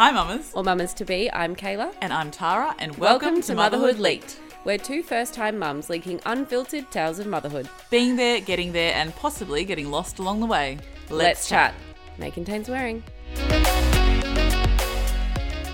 Hi, mamas. or mamas to be. I'm Kayla. And I'm Tara, and welcome, to, Motherhood Leaked. We're two first time mums leaking unfiltered tales of motherhood. Being there, getting there, and possibly getting lost along the way. Let's, chat. May contain swearing.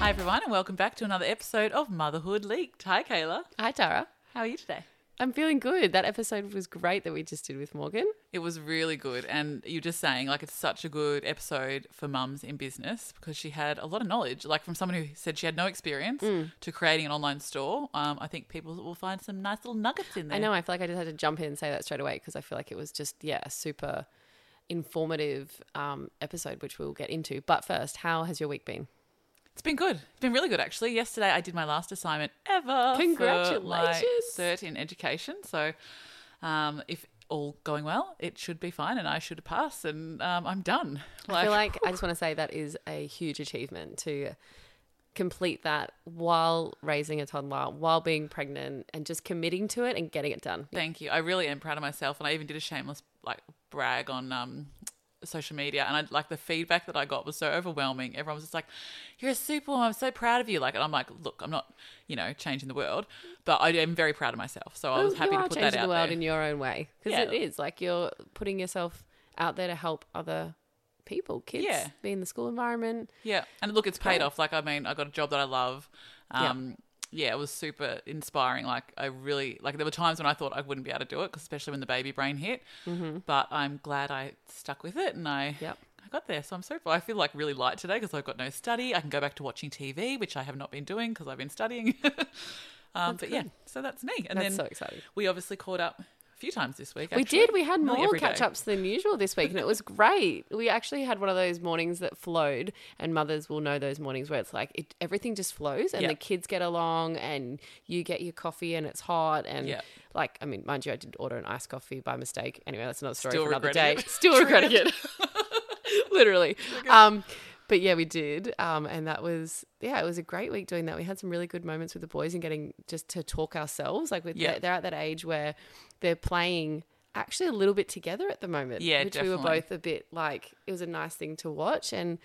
Hi, everyone, and welcome back to another episode of Motherhood Leaked. Hi, Kayla. Hi, Tara. How are you today? I'm feeling good. That episode was great that we just did with Morgann. It was really good, and you're just saying like it's such a good episode for mums in business because she had a lot of knowledge, like from someone who said she had no experience Mm. to creating an online store. Um, I think people will find some nice little nuggets in there. I know. I feel like I just had to jump in and say that straight away because I feel like it was just, yeah, a super informative um, episode, which we'll get into. But first, how has your week been? It's been good. It's been really good actually. Yesterday I did my last assignment ever. For my Congratulations. cert in education. So, um, if all going well, it should be fine, and I should pass, and um, I'm done. I feel like I just want to say that is a huge achievement to complete that while raising a toddler, while being pregnant, and just committing to it and getting it done. Thank you. I really am proud of myself, and I even did a shameless like brag on um, social media, and I like the feedback that I got was so overwhelming. Everyone was just like, "You're a superwoman. I'm so proud of you." Like, and I'm like, "Look, I'm not, you know, changing the world, but I am very proud of myself." So I was Well, happy to put that changing out the world there. in your own way because Yeah. it is like you're putting yourself out there to help other people, kids, Yeah. be in the school environment. Yeah, and look, it's paid Cool. off. Like, I mean, I got a job that I love. Um, yeah. It was super inspiring. Like, I really like. There were times when I thought I wouldn't be able to do it, especially when the baby brain hit. Mm-hmm. But I'm glad I stuck with it, and I Yep. I got there. So I'm so I feel like really light today because I've got no study. I can go back to watching TV, which I have not been doing because I've been studying. um, but yeah, so that's me. And That's then so exciting. we obviously caught up a few times this week. We did. We had Nearly more catch ups than usual this week, and it was great. We actually had one of those mornings that flowed, and mothers will know those mornings where it's like it, everything just flows, and Yeah. the kids get along, and you get your coffee, and it's hot, and Yeah. like I mean, mind you, I did order an iced coffee by mistake. Anyway, that's another story Still for another day. it. Still regretting it, literally. Um, but yeah, we did, um, and that was yeah, it was a great week doing that. We had some really good moments with the boys and getting just to talk ourselves. Like with Yeah. they're at that age where they're playing actually a little bit together at the moment. Yeah, which we were both a bit like it was a nice thing to watch and.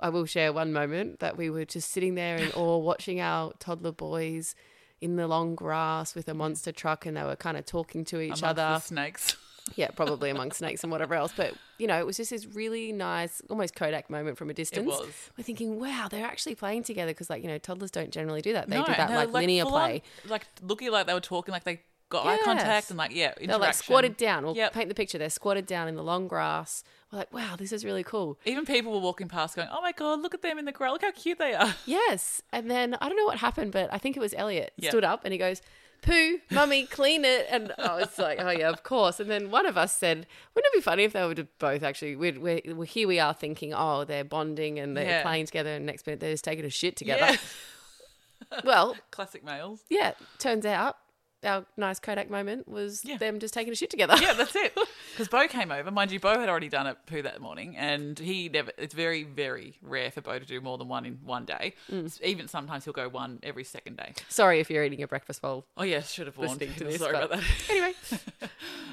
I will share one moment that we were just sitting there in awe watching our toddler boys in the long grass with a monster truck and they were kind of talking to each Amongst other. the snakes. Yeah, probably among snakes and whatever else. But, you know, it was just this really nice, almost Kodak moment from a distance. was. We're thinking, wow, they're actually playing together because, like, you know, toddlers don't generally do that. They No, do that they're, like, linear full on, play. like looking like they were talking, like they got eye contact and like yeah, interaction. They're like squatted down. We'll Yep. paint the picture. They're squatted down in the long grass. We're like, wow, this is really cool. Even people were walking past, going, "Oh my god, look at them in the crowd! Look how cute they are!" Yes. And then I don't know what happened, but I think it was Elliot Yeah. stood up and he goes, Pooh, mummy, clean it. And I was like, oh, yeah, of course. And then one of us said, wouldn't it be funny if they were both actually, we're, we're, we're- here we are thinking, oh, they're bonding and they're Yeah. playing together. And next minute they're just taking a shit together. Yeah. Well, Classic males. yeah, turns out our nice Kodak moment was Yeah. them just taking a shit together. Yeah, that's it. Because Bo came over. Mind you, Bo had already done a poo that morning, and he never. It's very, very rare for Bo to do more than one in one day. Mm. Even sometimes he'll go one every second day. Sorry if you're eating your breakfast bowl. Oh yeah, should have warned. Listening to this, Sorry but- about that. Anyway,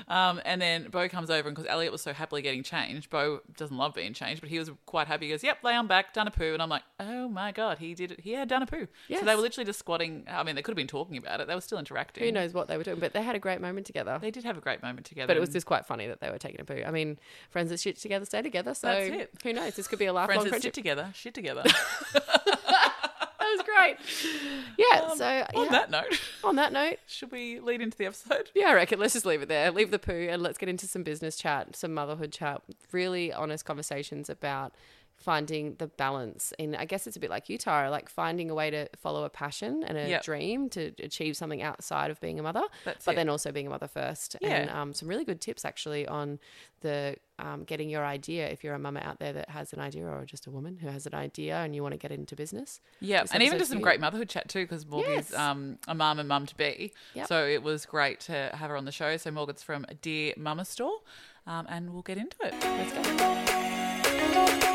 Um, and then Bo comes over, and because Elliot was so happily getting changed, Bo doesn't love being changed, but he was quite happy. He goes, "Yep, lay on back, done a poo," and I'm like, "Oh my god, he did it! He had done a poo." So Yes. they were literally just squatting. I mean, they could have been talking about it. They were still interacting. who knows what they were doing, but they had a great moment together. They did have a great moment together. But it was just quite funny that they were taking a poo. I mean, friends that shit together stay together. So That's it. who knows? This could be a lifelong friends that friendship. sit together, shit together. That was great. Yeah. Um, so yeah, On that note, on that note, should we lead into the episode? yeah, I reckon let's just leave it there. Leave the poo and let's get into some business chat, some motherhood chat, really honest conversations about finding the balance. And I guess it's a bit like you, Tara, like finding a way to follow a passion and a Yep. dream to achieve something outside of being a mother, That's but it. then also being a mother first. Yeah. And um, some really good tips actually on the um, getting your idea if you're a mama out there that has an idea or just a woman who has an idea and you want to get into business. Yeah, and even just some great motherhood chat too, because Morgann's Yes. um, a mum and mum to be. Yep. So it was great to have her on the show. So Morgann's from Dear Mama Store, um, and we'll get into it. Let's go.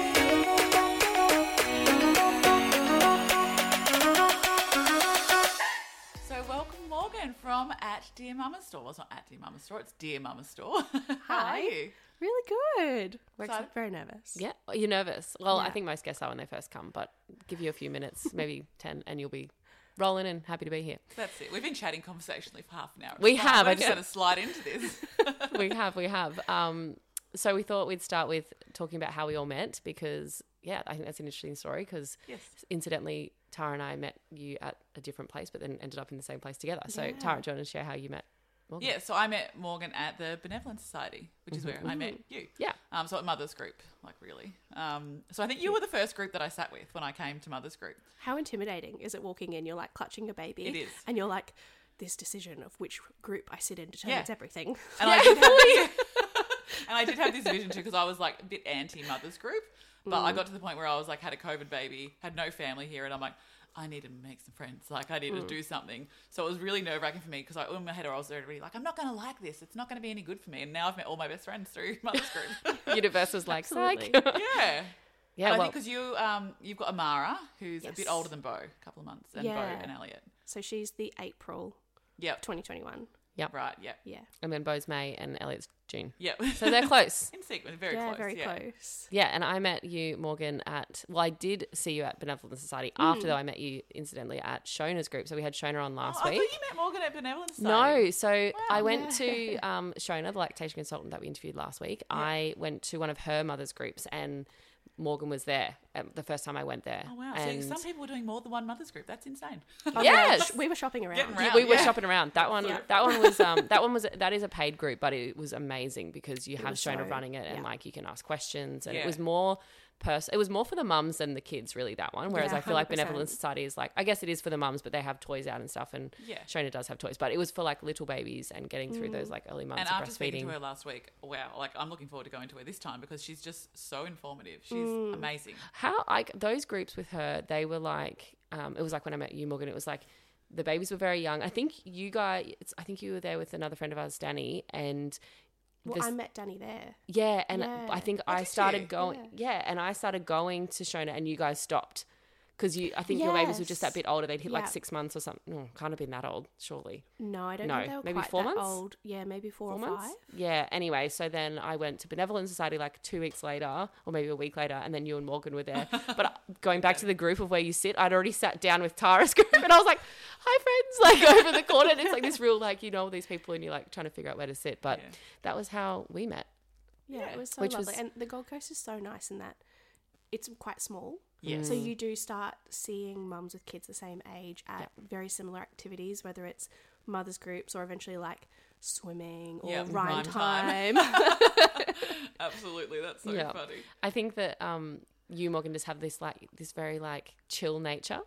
So from at Dear Mama Store. Well, it's not at Dear Mama Store, it's Dear Mama Store. How Hi. are you? Really good. We're Excited? excited. very nervous. Yeah, you're nervous. Well, I think most guests are when they first come, but give you a few minutes, maybe 10, and you'll be rolling and happy to be here. That's it. We've been chatting conversationally for half an hour. We fine. have. I just just- going to slide into this. we have, we have. Um, so we thought we'd start with talking about how we all met because, yeah, I think that's an interesting story because Yes. incidentally, Tara and I met you at a different place, but then ended up in the same place together. So, Yeah. Tara, do you want to share how you met? Morgann? Yeah, so I met Morgann at the Benevolent Society, which is where I met you. Yeah. Um, so at Mother's Group, like really. Um, so I think you were the first group that I sat with when I came to Mother's Group. How intimidating is it walking in? You're like clutching your baby. It is. And you're like, this decision of which group I sit in determines Yeah. everything. And I did have and I did have this vision too because I was like a bit anti Mother's Group, but I got to the point where I was like had a COVID baby, had no family here, and I'm like. I need to make some friends. Like I need to do something. So it was really nerve wracking for me because I, in my head, I was already like, I'm not going to like this. It's not going to be any good for me. And now I've met all my best friends through Mother's Group. Universe was like, Absolutely. yeah. yeah, and I well, think because you, um, you've got Amara, who's a bit older than Bo, a couple of months, and Yeah. Bo and Elliot. So she's the April Yep. 2021. Right. Yep. Yeah. and then Bo's May and Elliot's June. Yep. So they're close. in sequence, very yeah, close. very yeah. close. Yeah, and I met you, Morgann, at well, I did see you at Benevolent Society Hmm. after though I met you incidentally at Shona's group. So we had Shona on Oh, last I week. thought you met Morgann at Benevolent Society. No, so I went Yeah. to um, Shona, the lactation consultant that we interviewed last week. I went to one of her mother's groups, and Morgann was there the first time I went there. Oh wow! And See, some people were doing more than one mother's group. That's insane. Yes. We were shopping around. Getting Yeah, around. we were yeah. shopping around. That one, Yeah. that one was, um, that one was, that is a paid group, but it was amazing because you have was Shona so- running it, and yeah. like you can ask questions, and Yeah. it was more. Pers- it was more for the mums than the kids, really. That one, whereas Yeah, I feel like Benevolent Society is like, I guess it is for the mums, but they have toys out and stuff, and Yeah. Shona does have toys, but it was for like little babies and getting through those like early months And of after speaking breastfeeding. to her last week, wow! Like I'm looking forward to going to her this time because she's just so informative. She's Mm. amazing. how like those groups with her they were like um it was like when i met you morgann it was like the babies were very young i think you guys i think you were there with another friend of ours danny and Well, I met Danny there. yeah and Yeah. i think Oh, i started you? going yeah. and i started going to shona and you guys stopped because you i think your babies were just that bit older they'd hit like six months or something oh, can't have been that old surely No, I don't No, think they were maybe quite four that months? old. Yeah, maybe four, four or months five. yeah anyway so then i went to benevolent society like two weeks later or maybe a week later and then you and morgann were there but uh, going back to the group of where you sit i'd already sat down with tara's group and i was like hi friends like over the corner and it's like this real like you know all these people and you're like trying to figure out where to sit but Yeah. that was how we met Yeah, Yeah. it was so Which lovely. was- And the Gold Coast is so nice in that it's quite small. Yes. So you do start seeing mums with kids the same age at very similar activities, whether it's mothers groups or eventually like swimming or Yeah, rhyme, rhyme time. time. Absolutely, that's so Yeah. funny. I think that um, you, Morgann, just have this like this very like chill nature,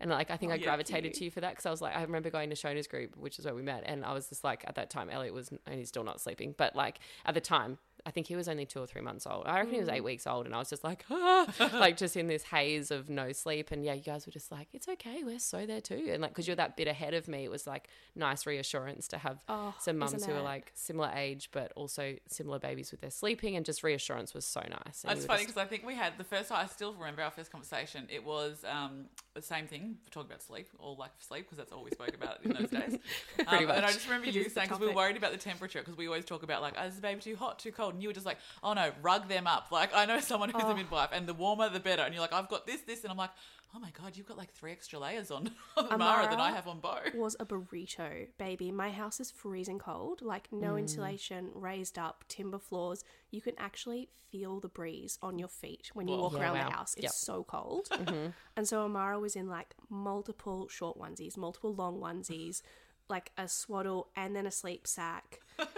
and like I think Oh, I yeah, gravitated to you for that because I was like I remember going to Shona's group, which is where we met, and I was just like at that time Elliot was and he's still not sleeping, but like at the time I think he was only two or three months old. I reckon he was Mm. eight weeks old, and I was just like ah, like just in this haze of no sleep, and yeah, you guys were just like it's okay, we're so there too, and like because you're that bit ahead of me, it was like nice reassurance to have Oh, some mums who are like similar age but also similar babies with their sleeping and just reassurance was so nice. And It's funny just- because I think we had the first. I still remember our first conversation. It was um, the same thing. We're talking about sleep or lack of sleep because that's all we spoke about in those days. Pretty Um, And I just remember It you saying because we were worried about the temperature because we always talk about like, oh, is the baby too hot, too cold? And you were just like, oh no, rug them up. Like I know someone who's a oh. midwife, and the warmer the better. And you're like, I've got this, this, and I'm like, oh my god, you've got like three extra layers on on Amara than I have on Bo. was a burrito, baby. My house is freezing cold, like no mm. insulation, raised up, timber floors. You can actually feel the breeze on your feet when you Whoa. walk Yeah, around wow. the house. It's Yep. so cold. Mm-hmm. And so Amara was in like multiple short onesies, multiple long onesies, like a swaddle and then a sleep sack.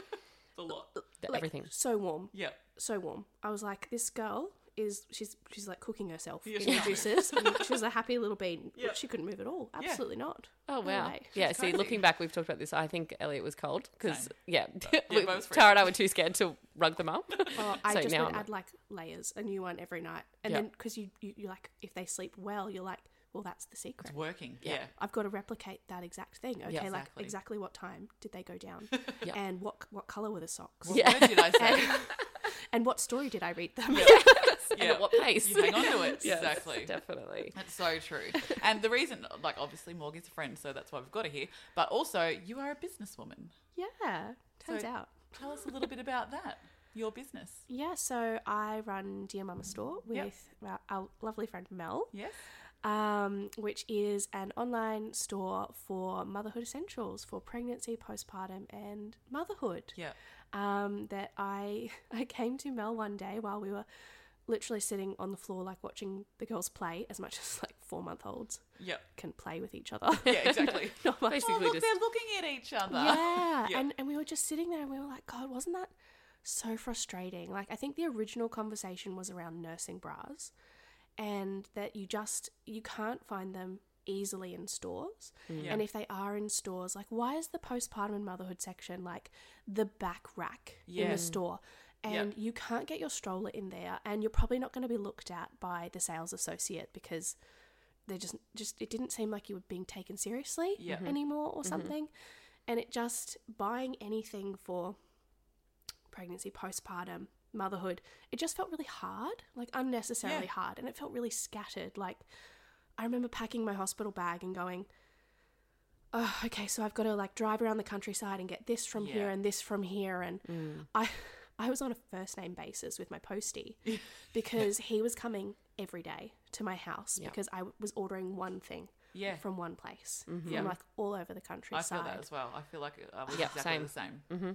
It's a lot. The- Like, everything. So warm. Yeah. So warm. I was like, this girl is she's she's like cooking herself Yeah, in she juices and she was a happy little bean. Yeah. But she couldn't move at all. Absolutely not. Oh wow! way. Yeah, see, crazy. looking back, we've talked about this. I think Elliot was cold because yeah, yeah, we- Tara and I were too scared to rug them up. Oh, I So just now would I'm add like layers, a new one every night, and Yeah. then because you, you you like if they sleep well, you're like, well, that's the secret. It's working. Yeah. I've got to replicate that exact thing. Okay, like exactly. exactly what time did they go down, Yeah. and what what color were the socks? What Yeah. word did I say? And what story did I read them? And Yeah. at what pace? You hang on to it. Yes, Exactly. Definitely. That's so true. And the reason, like, obviously, Morgann's a friend, so that's why we've got her here. But also, you are a businesswoman. yeah, turns So- out. Tell us a little bit about that, your business. Yeah, so I run Dear Mama Store with Yep. our, our lovely friend Mel, Yes. Um, which is an online store for motherhood essentials for pregnancy, postpartum, and motherhood. Yeah. um, that I I came to Mel one day while we were literally sitting on the floor like watching the girls play as much as like four month olds Yep. can play with each other. Yeah, exactly. Not much. Oh, look, just they're looking at each other. yeah. Yeah. And and we were just sitting there and we were like, God, wasn't that so frustrating? Like I think the original conversation was around nursing bras and that you just you can't find them easily in stores. Yeah. And if they are in stores, like why is the postpartum and motherhood section like the back rack in the store? Yep. And you can't get your stroller in there and you're probably not going to be looked at by the sales associate because they just just it didn't seem like you were being taken seriously Yeah. Mhm. anymore or something. And it just buying anything for pregnancy, postpartum, motherhood, it just felt really hard, like unnecessarily Yeah. hard, and it felt really scattered. Like I remember packing my hospital bag and going, "Oh, okay, so I've got to like drive around the countryside and get this from here and this from here." And mm. I, I was on a first name basis with my postie because he was coming every day to my house Yeah. because I was ordering one thing Yeah. from one place mm-hmm. Yeah. from like all over the countryside. I feel that as well. I feel like uh, I was Yeah, exactly same. the same. Mm-hmm.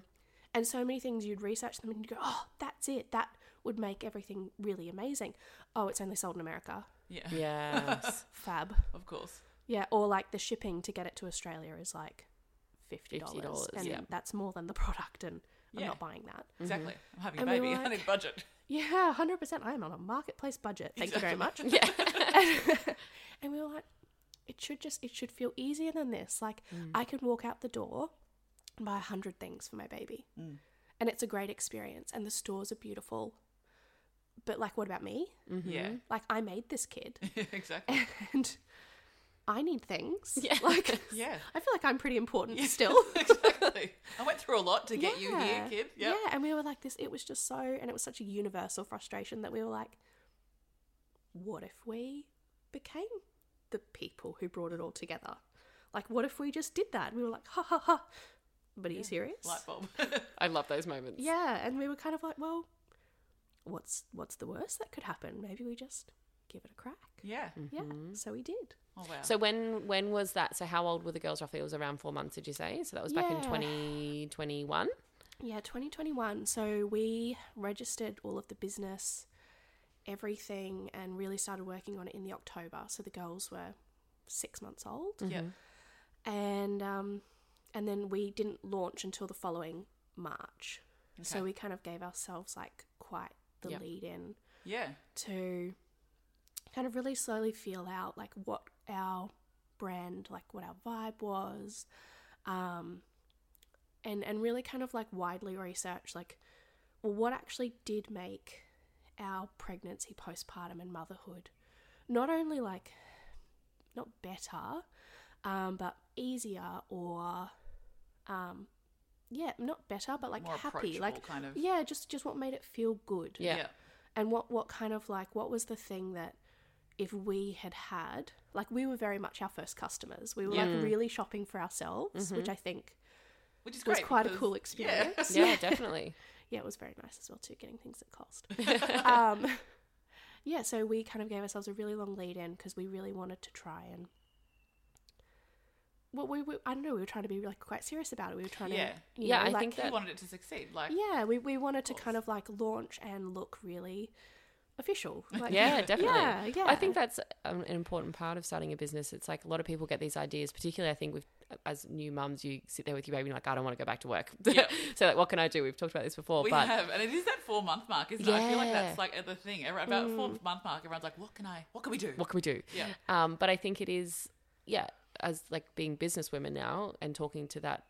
And so many things you'd research them and you'd go, oh, that's it. That would make everything really amazing. Oh, it's only sold in America. Yeah. Yes. Fab. Of course. Yeah. Or like the shipping to get it to Australia is like $50. $50, and yeah. that's more than the product. And I'm Yeah. not buying that. Exactly. I'm having a And we baby. were I like- need budget. Yeah, 100%. I am on a marketplace budget. Thank you very much. yeah. and we were like, it should just, it should feel easier than this. Like, Mm. I can walk out the door and buy a hundred things for my baby. Mm. And it's a great experience. And the stores are beautiful. But, like, what about me? Yeah. Like, I made this kid exactly. and I need things. Yeah. Like, Yeah. I feel like I'm pretty important still. exactly. I went through a lot to get you here, kid. Yep. Yeah, and we were like this. It was just so, and it was such a universal frustration that we were like, what if we became the people who brought it all together? Like, what if we just did that? We were like, ha ha ha. But are you serious? Light bulb. I love those moments. Yeah, and we were kind of like, well, what's what's the worst that could happen? Maybe we just give it a crack. yeah. Yeah, so we did. Oh wow. So when when was that? So how old were the girls roughly? It was around four months, did you say? So that was back in Yeah. twenty twenty one. Yeah, 2021. So we registered all of the business, everything, and really started working on it in the October. So the girls were six months old, yeah. and um, and then we didn't launch until the following March. So we kind of gave ourselves like quite the Yeah. lead in Yeah. to kind of really slowly feel out like what our brand, like what our vibe was, um, and and really kind of like widely research like, well, what actually did make our pregnancy, postpartum, and motherhood not only like not better, um, but easier or um, yeah, not better, but like More happy, like kind of. yeah, just just what made it feel good Yeah. and what what kind of like what was the thing that if we had had like we were very much our first customers we were Yeah. like really shopping for ourselves which i think Which is was great. quite a because- cool yeah. experience Yeah, definitely. yeah it was very nice as well too getting things at cost um yeah so we kind of gave ourselves a really long lead in because we really wanted to try and well we, we i don't know we were trying to be like quite serious about it we were trying Yeah. to you Yeah, know, I like, think You that- wanted it to succeed. Like, yeah we, we wanted to kind of like launch and look really official like Yeah, definitely. yeah yeah I think that's um, an important part of starting a business. It's like a lot of people get these ideas, particularly I think with as new mums, you sit there with your baby and you're like, I don't want to go back to work. Yeah. so like, what can I do? We've talked about this before, we but have, and it is that four month mark, isn't it? I feel like that's like the thing. Every- About four month mark, everyone's like, "What can I? What can we do?" what can we do? Yeah. Um, but I think it is, yeah, as like being business women now and talking to that,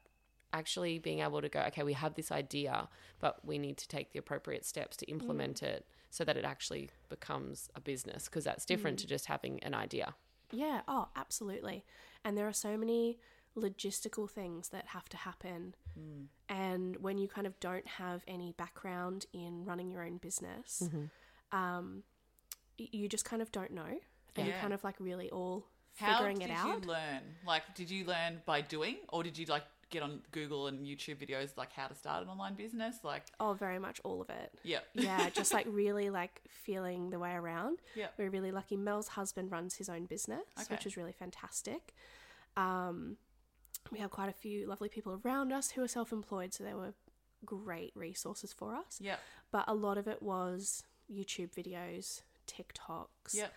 actually being able to go, okay, we have this idea, but we need to take the appropriate steps to implement mm. it so that it actually becomes a business because that's different to mm. just having an idea. Yeah, oh, absolutely. And there are so many logistical things that have to happen. Mm. And when you kind of don't have any background in running your own business, mm-hmm. um, you just kind of don't know. And you're kind of like really all How figuring did it out. you learn? Like, did you learn by doing, or did you like get on Google and YouTube videos like how to start an online business? Like, Oh, very much all of it. yeah, Yeah, just like really like feeling the way around. yeah, We're really lucky. Mel's husband runs his own business, Okay. which is really fantastic. Um, we have quite a few lovely people around us who are self employed, so they were great resources for us. yeah, But a lot of it was YouTube videos, TikToks. yeah.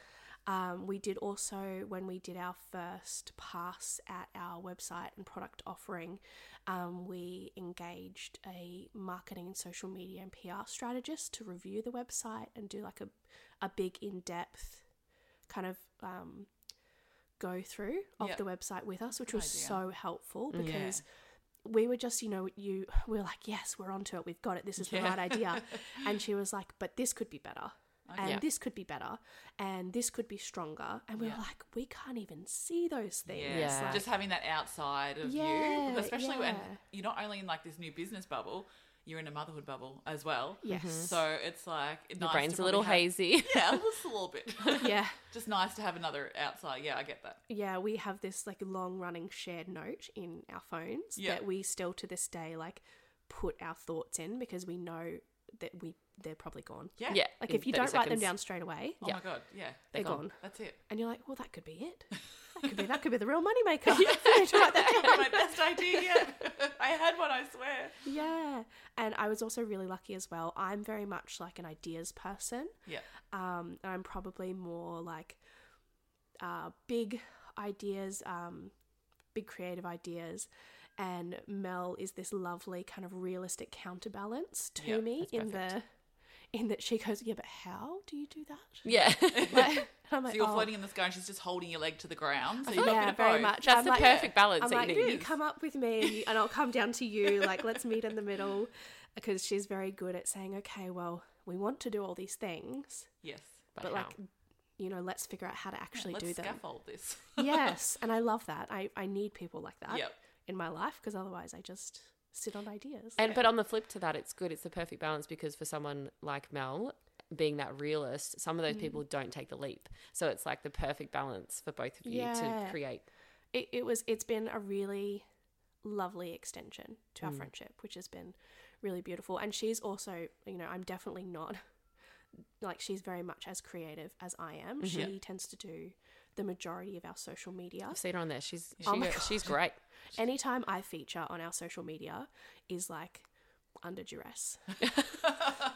Um, we did also, when we did our first pass at our website and product offering, um, we engaged a marketing and social media and PR strategist to review the website and do like a, a big in depth kind of um, go through of Yeah. the website with us, which was so helpful Yeah. because we were just, you know, you we were like, yes, we're onto it, we've got it, this is the Yeah. right idea, and she was like, but this could be better, and Yeah. this could be better, and this could be stronger, and we Yeah. were like, we can't even see those things. Yeah. Yeah. Like, just having that outside of Yeah, you, especially when you're not only in like this new business bubble, you're in a motherhood bubble as well. yes, mm-hmm. So it's like Your nice brain's a little have- hazy. Yeah, just a little bit. yeah, just nice to have another outside. Yeah, I get that. yeah. We have this like long running shared note in our phones Yeah. that we still to this day like put our thoughts in because we know that we they're probably gone. Yeah. yeah. Like in if you 30 don't write them seconds. down straight away, Oh Yeah. my god. Yeah. they're gone. gone. That's it. And you're like, well, that could be it. That could be that could be the real moneymaker. I need to write that down. my best idea yet. I had one, I swear. Yeah. And I was also really lucky as well. I'm very much like an ideas person. Yeah. Um, and I'm probably more like uh, big ideas, um, big creative ideas. And Mel is this lovely kind of realistic counterbalance to Yeah, me that's in perfect. the in that she goes, yeah, but how do you do that? Yeah. Like, and I'm like, So you're "Oh." floating in the sky and she's just holding your leg to the ground. So you've got a bit yeah, of very both. much. That's I'm the like, perfect balance I'm that like, you you come up with me, and I'll come down to you. Like, let's meet in the middle, because she's very good at saying, okay, well, we want to do all these things, Yes. But, but like, you know, let's figure out how to actually Let's do them. scaffold this. yes, and I love that. I I need people like that Yep. in my life because otherwise, I just sit on ideas. And but on the flip to that, it's good. It's the perfect balance because for someone like Mel, being that realist, some of those Mm. people don't take the leap. So it's like the perfect balance for both of you Yeah. to create. it, it was it's been a really lovely extension to our mm. friendship which has been really beautiful and she's also you know i'm definitely not like she's very much as creative as i am mm-hmm. she tends to do the majority of our social media I've seen her on there. She's oh she, Oh she's great. Anytime i feature on our social media is like under duress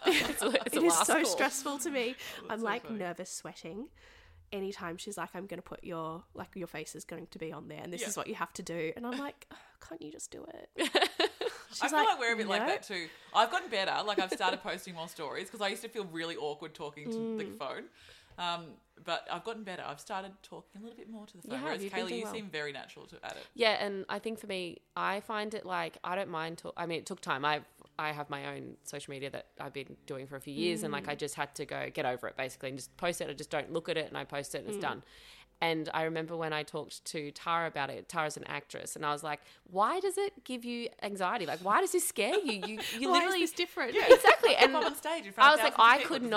It's a, it's it is so call. stressful to me i'm so like funny. nervous sweating anytime she's like i'm going to put your like your face is going to be on there and this Yeah. is what you have to do and i'm like "Oh, can't you just do it I feel like, we're a bit like that too. I've gotten better. Like I've started posting more stories because I used to feel really awkward talking to the Mm. phone. Um, but I've gotten better. I've started talking a little bit more to the phone. Yeah, Whereas been Kayla, you well. seem very natural to at it. Yeah, and I think for me, I find it like I don't mind. I mean, it took time. I I have my own social media that I've been doing for a few years, and like I just had to go get over it basically and just post it. I just don't look at it, and I post it, and it's done. And I remember when I talked to Tara about it. Tara's an actress, and I was like, "Why does it give you anxiety? Like, why does this scare you? You, you Why literally is this different? exactly." And on stage in front I was like, I could me.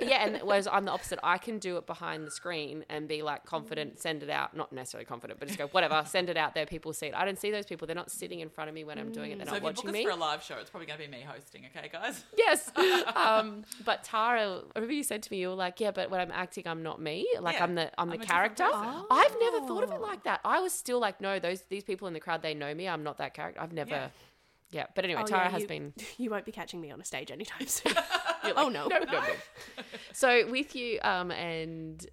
Yeah, and whereas I'm the opposite. I can do it behind the screen and be like confident, send it out. Not necessarily confident, but just go whatever, send it out there. People see it. I don't see those people. They're not sitting in front of me when I'm doing it. They're So not if you book watching us me. for a live show, it's probably going to be me hosting. Okay, guys. yes. Um, but Tara, I remember you said to me, you were like, yeah, but when I'm acting, I'm not me. Like Yeah, I'm the I'm the I'm a different character. person. I've never thought of it like that. I was still like, no, those these people in the crowd, they know me. I'm not that character. I've never. Yeah. Yeah, but anyway, Oh, Tara yeah, has you- been. You won't be catching me on a stage anytime soon. You're oh no. no, no, no. so with you, um, and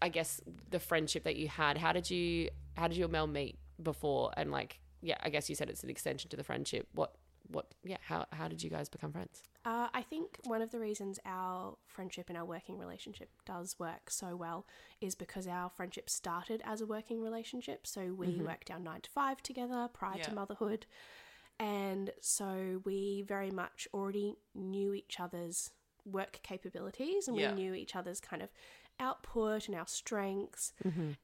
I guess the friendship that you had, how did you, how did you and Mel meet before? And like, yeah, I guess you said it's an extension to the friendship. What, what, yeah, how, how did you guys become friends? Uh, I think one of the reasons our friendship and our working relationship does work so well is because our friendship started as a working relationship. So we worked our nine to five together prior Yeah. to motherhood. And so we very much already knew each other's work capabilities and Yeah. we knew each other's kind of output and our strengths.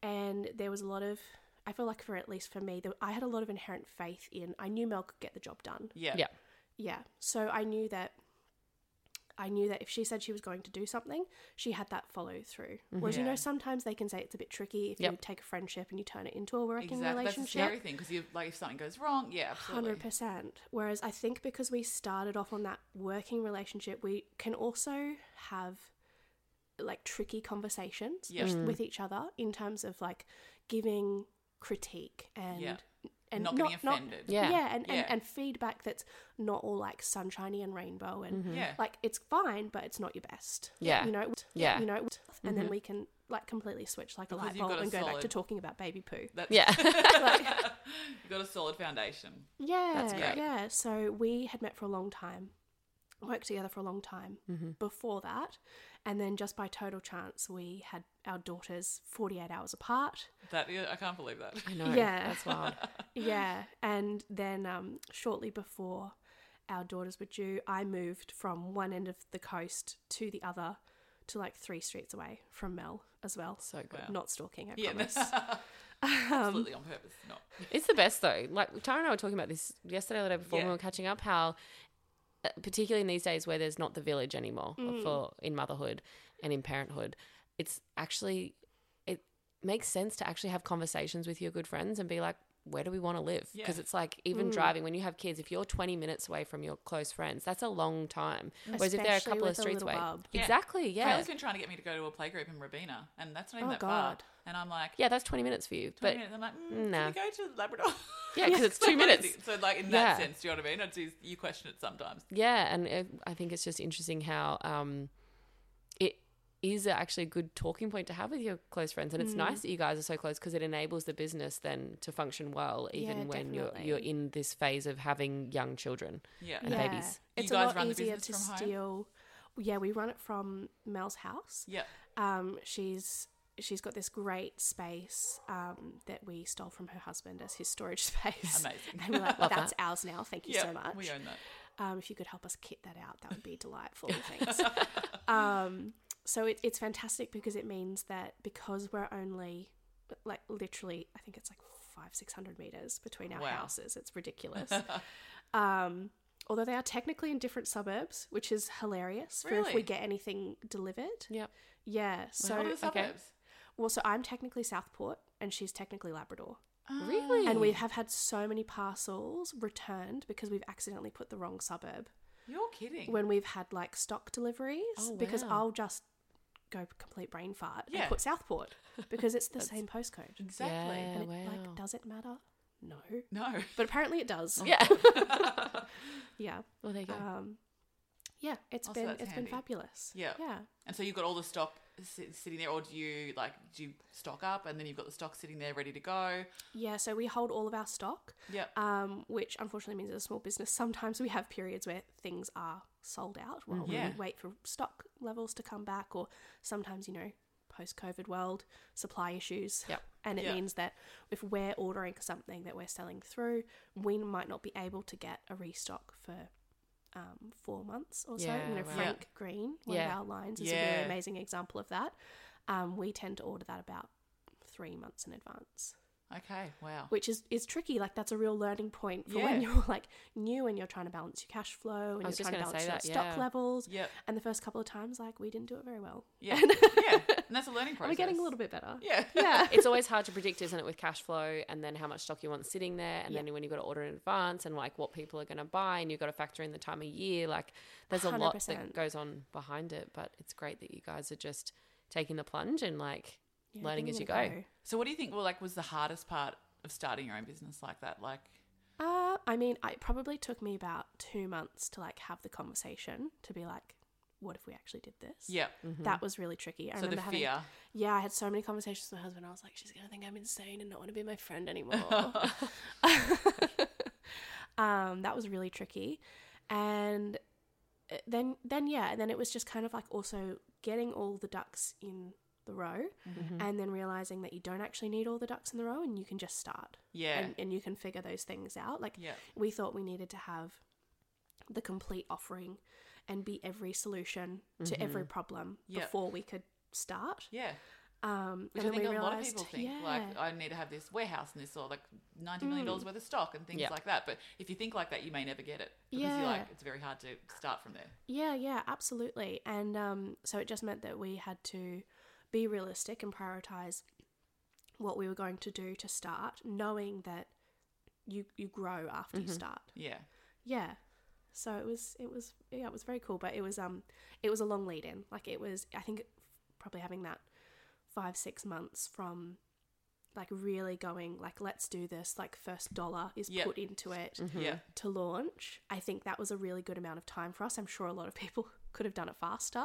And there was a lot of I feel like for at least for me, there, I had a lot of inherent faith in. I knew Mel could get the job done. Yeah. Yeah. Yeah. So I knew that I knew that if she said she was going to do something, she had that follow through. Whereas you know sometimes they can say it's a bit tricky if Yep. you take a friendship and you turn it into a working Exactly. That's the relationship. scary thing because you like if something goes wrong, yeah. Hundred percent. Whereas I think because we started off on that working relationship, we can also have like tricky conversations Yeah. with, Mm. with each other in terms of like giving critique and Yeah. and not getting offended. Yeah. yeah, and, Yeah. And, and feedback that's not all like sunshiny and rainbow and Yeah. like it's fine, but it's not your best. Yeah. you know, Yeah. you know, and then we can like completely switch like a Because light bulb a and go back to talking about baby poo. That's, Yeah. like, You've got a solid foundation. Yeah, That's great. yeah. So we had met for a long time, worked together for a long time Mm-hmm. before that, and then just by total chance, we had our daughters forty-eight hours apart. That yeah, I can't believe that. I know. Yeah. That's wild. yeah, and then um, shortly before our daughters were due, I moved from one end of the coast to the other, to like three streets away from Mel as well. So good. Wow. Not stalking, I Yeah, promise. absolutely on purpose. Not. It's the best though. Like Tara and I were talking about this yesterday or the day before when we were catching up. How, particularly in these days where there's not the village anymore mm. for in motherhood and in parenthood, it's actually it makes sense to actually have conversations with your good friends and be like, where do we want to live? Because Yeah. it's like even driving when you have kids, if you're 20 minutes away from your close friends, that's a long time. Whereas if they're a couple of streets away. Yeah. exactly, yeah, Kayla's been trying to get me to go to a playgroup in Robina, and that's not even Oh, that far. And I'm like, yeah, that's 20 minutes for you. 20 But minutes. I'm like, mm, nah. can we go to Labrador? yeah, because it's two minutes. So like in that Yeah. sense, do you know what I mean? It's, just- you question it sometimes. Yeah, and it, I think it's just interesting how um, it is actually a good talking point to have with your close friends, and it's nice that you guys are so close because it enables the business then to function well, even Yeah, when you're you're in this phase of having young children. Yeah. And babies. You It's guys a lot run the easier to business home? steal. Yeah, we run it from Mel's house. Yeah. Um, she's she's got this great space um, that we stole from her husband as his storage space. Amazing. And we're like, Love that's ours now. Thank you yeah. so much. We own that. Um, if you could help us kit that out, that would be delightful. Thanks. um, so it, it's fantastic because it means that because we're only like literally, I think it's like five six hundred meters between our Wow. houses. It's ridiculous. um, although they are technically in different suburbs, which is hilarious for if we get anything delivered. Yep. Yeah. So what are the okay. suburbs? well, so I'm technically Southport and she's technically Labrador. Really? And we have had so many parcels returned because we've accidentally put the wrong suburb You're kidding. when we've had like stock deliveries Oh, because. I'll just go complete brain fart Yeah. and put Southport because it's the same postcode. exactly. Yeah. And it, wow. like, does it matter? No. No. But apparently it does. yeah. Yeah. well, there you go. Um, yeah, it's Oh, so been that's it's handy. been fabulous. Yeah. Yeah. And so you've got all the stock si- sitting there, or do you like do you stock up and then you've got the stock sitting there ready to go? Yeah, so we hold all of our stock, Yep. um, which unfortunately means as a small business, sometimes we have periods where things are sold out while Yeah. we wait for stock levels to come back, or sometimes, you know, post COVID world, supply issues. Yep. And it Yeah. means that if we're ordering something that we're selling through, we might not be able to get a restock for um, four months or so. Yeah, you know, wow. Frank Green, one Yeah. of our lines, is a Yeah. really amazing example of that. Um, we tend to order that about three months in advance Okay. Wow. which is is tricky. Like that's a real learning point for when you're like new and you're trying to balance your cash flow and you're trying to balance your that, stock levels. Yep. And the first couple of times, like we didn't do it very well. Yeah. yeah. And that's a learning And process. we're getting a little bit better. Yeah. Yeah. it's always hard to predict, isn't it, with cash flow and then how much stock you want sitting there, and Yeah. then when you've got to order in advance and like what people are going to buy, and you've got to factor in the time of year. Like, there's a lot that goes on behind it, but it's great that you guys are just taking the plunge and like Yeah, learning as you it a go. So what do you think? Well, like, was the hardest part of starting your own business like that? Like, Uh, I mean, it probably took me about two months to like have the conversation to be like, what if we actually did this? yeah. That was really tricky. I So the remember having fear. Yeah, I had so many conversations with my husband. I was like, she's gonna think I'm insane and not want to be my friend anymore. um, that was really tricky, and uh, then then yeah, and then it was just kind of like also getting all the ducks in the row, Mm-hmm. and then realizing that you don't actually need all the ducks in the row, and you can just start, Yeah. and, and you can figure those things out. Like yeah. we thought we needed to have the complete offering and be every solution to every problem Yep. before we could start Yeah. Um, Which and I think we a lot of people think, yeah, like, I need to have this warehouse and this, or like ninety million Mm. dollars worth of stock and things Yeah. like that. But if you think like that, you may never get it because Yeah. you're like, it's very hard to start from there. Yeah, yeah, absolutely. And um, so it just meant that we had to be realistic and prioritize what we were going to do to start, knowing that you you grow after Mm-hmm. you start. Yeah, Yeah. So it was it was yeah, it was very cool, but it was um it was a long lead in. Like it was I think probably having that 5 6 months from like really going like let's do this like first dollar is Yep. put into it Mm-hmm. yeah, to launch. I think that was a really good amount of time for us. I'm sure a lot of people could have done it faster.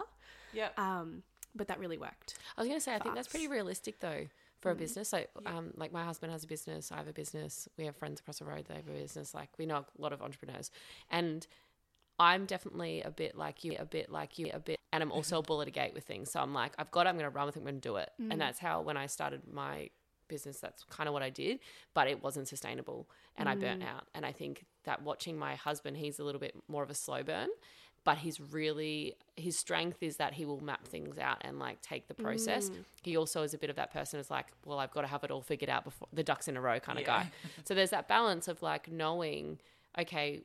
yeah. Um, but that really worked. I was going to say, I think that's pretty realistic though for a mm. business. So, um, like my husband has a business, I have a business, we have friends across the road, they have a business. Like we know a lot of entrepreneurs, and I'm definitely a bit like you, a bit like you, a bit, and I'm mm-hmm. also a bull at a gate with things. So I'm like, I've got, it, I'm going to run with it, I'm going to do it, and mm. that's how when I started my business, that's kind of what I did, but it wasn't sustainable, and I burnt mm. out. And I think that watching my husband, he's a little bit more of a slow burn, but he's really his strength is that he will map things out and like take the process. Mm. He also is a bit of that person who's like, well, I've got to have it all figured out before the ducks in a row kind of Yeah. guy. so there's that balance of like knowing, okay,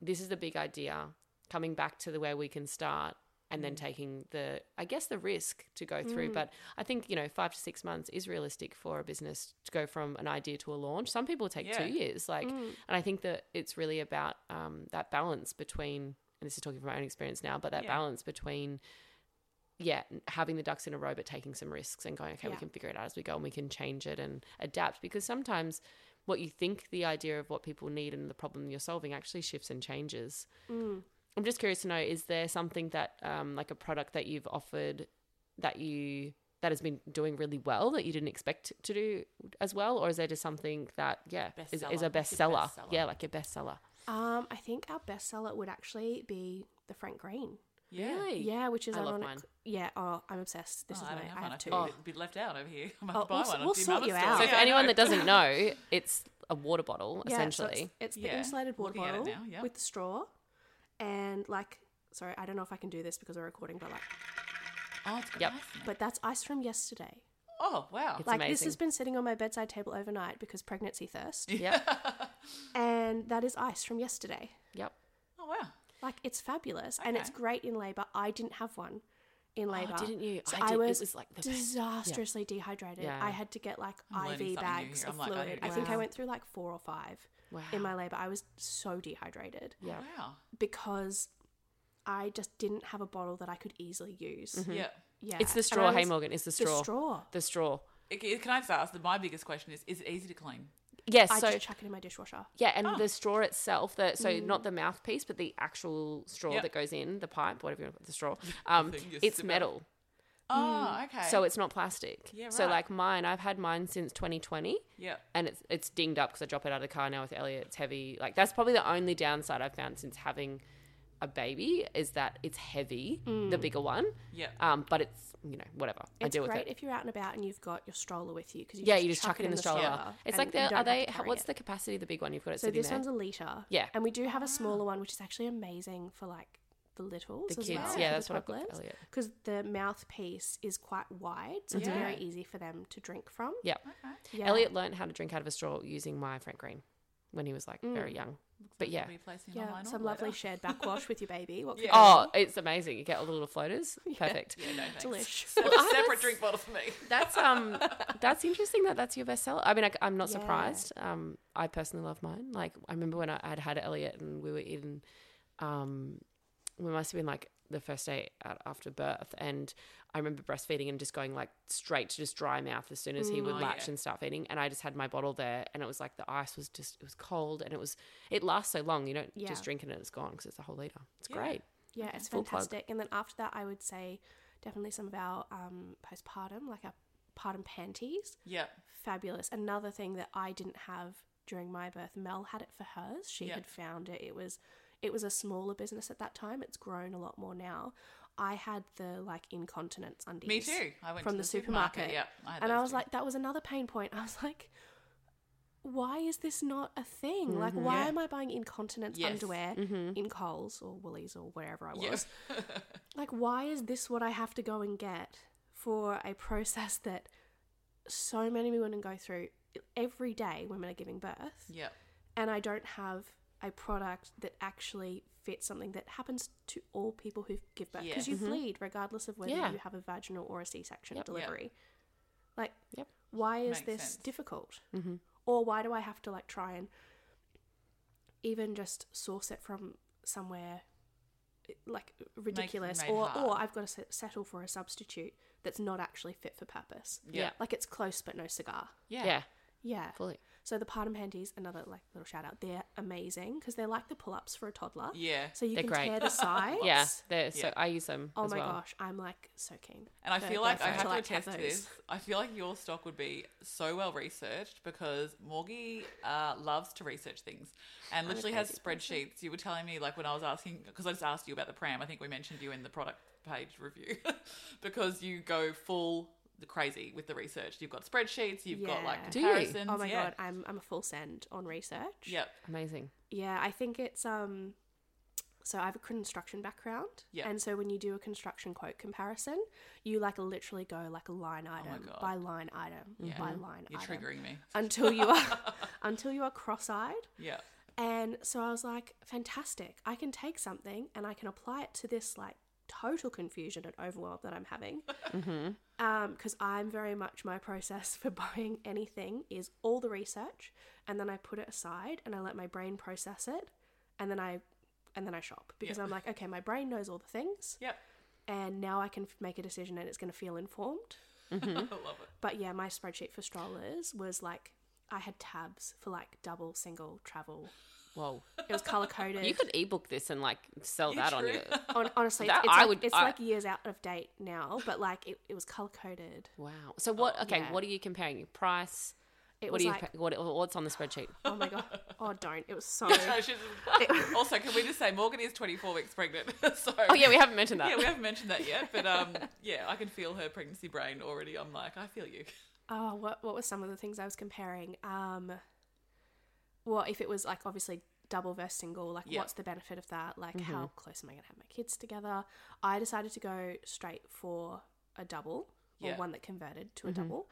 this is the big idea, coming back to the where we can start and then mm. taking the I guess the risk to go through. Mm. But I think, you know, five to six months is realistic for a business to go from an idea to a launch. Some people take Yeah. two years. Like and I think that it's really about um, that balance between and this is talking from my own experience now, but that Yeah. balance between yeah, having the ducks in a row, but taking some risks and going, okay, we can figure it out as we go and we can change it and adapt. Because sometimes what you think the idea of what people need and the problem you're solving actually shifts and changes. I'm just curious to know: is there something that, um, like a product that you've offered that you that has been doing really well that you didn't expect to do as well, or is there just something that yeah is, is a your bestseller? bestseller? Yeah, like a bestseller. Um, I think our bestseller would actually be the Frank Green. Yeah. Really? Yeah, which is I love ironic. mine. Yeah. Oh, I'm obsessed. This Oh, is I my. don't have I one. have I two. feel a bit left out over here. I might Oh, to buy we'll one. we'll sort you out. So for Yeah, anyone that doesn't know, it's a water bottle Yeah, so essentially. it's, it's the Yeah, insulated water looking bottle now, yeah. with the straw, and like, sorry, I don't know if I can do this because we're recording, but like, Oh, it's Yep. ice but that's ice from yesterday. Oh, wow. It's like this has been sitting on my bedside table overnight because pregnancy thirst, Yep. and that is ice from yesterday. yep. Oh, wow. Like it's fabulous, and it's great in labor. I didn't have one in oh, labor. Oh, didn't you? So I I, did. It was, was like the best. Yeah. disastrously dehydrated. Yeah. I had to get like I'm IV bags of I'm like, I fluid. I get think I went through like four or five Wow. in my labor. I was so dehydrated yeah. Wow. because I just didn't have a bottle that I could easily use. Mm-hmm. Yeah. Yeah, It's the straw, I hey Morgann. It's the The straw. straw. The straw. Okay, Can I just ask? that My biggest question is: Is it easy to clean? Yes. I so just chuck it in my dishwasher. yeah, and Oh. the straw itself, the so mm. not the mouthpiece, but the actual straw Yep. that goes in the pipe, whatever you want to the straw. Um, thing you it's sip out. metal, Oh, mm. okay. so it's not plastic. Yeah, So right. like mine, I've had mine since 2020. yeah. and it's it's dinged up because I drop it out of the car now with Elliot. It's heavy. Like that's probably the only downside I've found since having a baby is that it's heavy, the bigger one. Yeah. Um, but it's you know whatever. I It's deal with great it. if you're out and about and you've got your stroller with you because you yeah, just you just chuck it in the stroller. It's like you the are they? to how- carry What's it. the capacity of the big one you've got it So this there? one's a liter. Yeah. and we do have a smaller one, which is actually amazing for like the littles the as kids. well. yeah, that's what I've got. Elliot. because the mouthpiece is quite wide, so it's very easy for them to drink from. Yeah. Okay. Yeah. Elliot learned how to drink out of a straw using my Frank Green when he was like very young. But yeah. Be placing an yeah, online some order lovely later. shared backwash with your baby. What Yeah. Oh, it's amazing. You get all the little floaters. Perfect. Yeah, no, thanks. delish. Separate, I separate drink bottle for me. That's um, that's interesting that that's your bestseller. I mean, I, am not Yeah. surprised. Um, I personally love mine. Like, I remember when I had had Elliot and we were in, um, we must have been like the first day after birth, and I remember breastfeeding and just going like straight to just dry mouth as soon as he would Mm. Oh, latch yeah. and start feeding, and I just had my bottle there, and it was like the ice was just it was cold, and it was it lasts so long. You don't Yeah. just drink it and it's gone because it's a whole liter. It's Yeah. great. Yeah, it's Full plug. fantastic. And then after that, I would say definitely some of our um, postpartum, like our partum panties, Yeah. fabulous. Another thing that I didn't have during my birth, Mel had it for hers. She had found it. It was it was a smaller business at that time. It's grown a lot more now. I had the like incontinence undies. Me too. I went From to the the, supermarket. supermarket. Yeah. I and I was too. like, that was another pain point. I was like, why is this not a thing? Mm-hmm. Like, why Yeah. am I buying incontinence Yes. underwear mm-hmm. in Coles or Woolies or wherever I Yeah. was? like, why is this what I have to go and get for a process that so many women go through every day women are giving birth Yeah. and I don't have a product that actually fits something that happens to all people who give birth because Yes. you bleed regardless of whether Yeah. you have a vaginal or a C-section Yep. delivery. Like, Yep. why is Makes this sense. difficult? Mhm. Or why do I have to like try and even just source it from somewhere like ridiculous, made or hard. or I've got to settle for a substitute that's not actually fit for purpose. Yeah. Like it's close but no cigar. Yeah. Yeah, Yeah. fully. So the Partum panties, another like little shout out. They're amazing because they're like the pull ups for a toddler. Yeah. So you They're can great. tear the sides. Yeah, they're so Yeah. I use them. Oh as my well. gosh, I'm like so keen. And I for feel like I boyfriend have to like, attest to those. this. I feel like your stock would be so well researched because Morgie uh, loves to research things and literally has crazy spreadsheets. You were telling me, like, when I was asking, because I just asked you about the pram, I think we mentioned you in the product page review because you go full crazy with the research. You've got spreadsheets, you've got like Yeah. Do you? comparisons. Oh my yeah. god, I'm I'm a full send on research. Yep. Amazing. Yeah, I think it's um so I have a construction background. Yeah. And so when you do a construction quote comparison, you like literally go like a line item God. by line item Yeah. by line You're item triggering me. until you are until you are cross-eyed. Yeah. And so I was like, fantastic. I can take something and I can apply it to this like total confusion and overwhelm that I'm having. Mm-hmm. Because I'm very much my process for buying anything is all the research and then I put it aside and I let my brain process it and then I and then I shop because Yeah. I'm like, okay, my brain knows all the things Yep. and now I can f- make a decision and it's going to feel informed. I love it. But yeah, my spreadsheet for strollers was like I had tabs for like double, single, travel. Whoa. It was color coded. You could ebook this and like sell Yeah, that on true. your. Hon- honestly, That it's, it's I like, would- it's I- like years out of date now, but like it, it was color coded. Wow. So what? Okay, yeah. what are you comparing? Your price. It what was do you? like, what, what's on the spreadsheet? oh my god, oh don't! It was so. No, she's- also, can we just say Morgann is 24 weeks pregnant? so Oh yeah, we haven't mentioned that. yeah, we haven't mentioned that yet, but um, yeah, I can feel her pregnancy brain already. I'm like, I feel you. Oh, what what were some of the things I was comparing? Um, well, if it was like obviously double versus single, like Yeah. what's the benefit of that? Like how close am I going to have my kids together? I decided to go straight for a double or Yeah. one that converted to a double.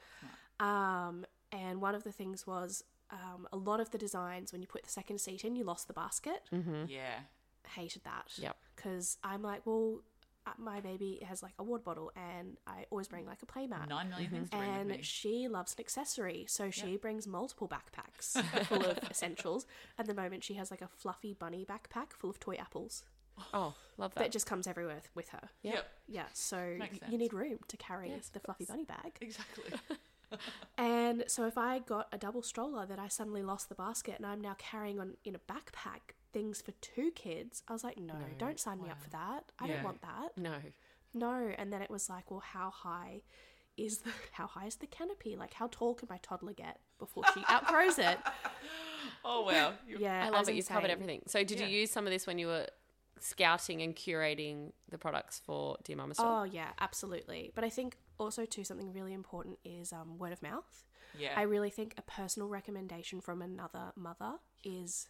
Um, and one of the things was um, a lot of the designs when you put the second seat in, you lost the basket. Mm-hmm. Yeah, Hated that. Yep. Because I'm like, well, my baby has like a water bottle, and I always bring like a play mat. nine million things to bring with And me. she loves an accessory, so she brings multiple backpacks full of essentials. At the moment, she has like a fluffy bunny backpack full of toy apples Oh, love that that. just comes everywhere with- with her. Yep, Yeah, so Makes y- sense. you need room to carry the fluffy bunny bag. exactly. And so if I got a double stroller that I suddenly lost the basket and I'm now carrying on in a backpack things for two kids, I was like, no, don't sign me up for that. I Yeah. don't want that. no. No, and then it was like, well, how high is the how high is the canopy? Like, how tall can my toddler get before she outgrows it? Oh wow, Yeah, I love it. You've covered everything. So did Yeah. you use some of this when you were scouting and curating the products for Dear Mama Store? Oh yeah, absolutely. But I think also too something really important is um, word of mouth. yeah, I really think a personal recommendation from another mother is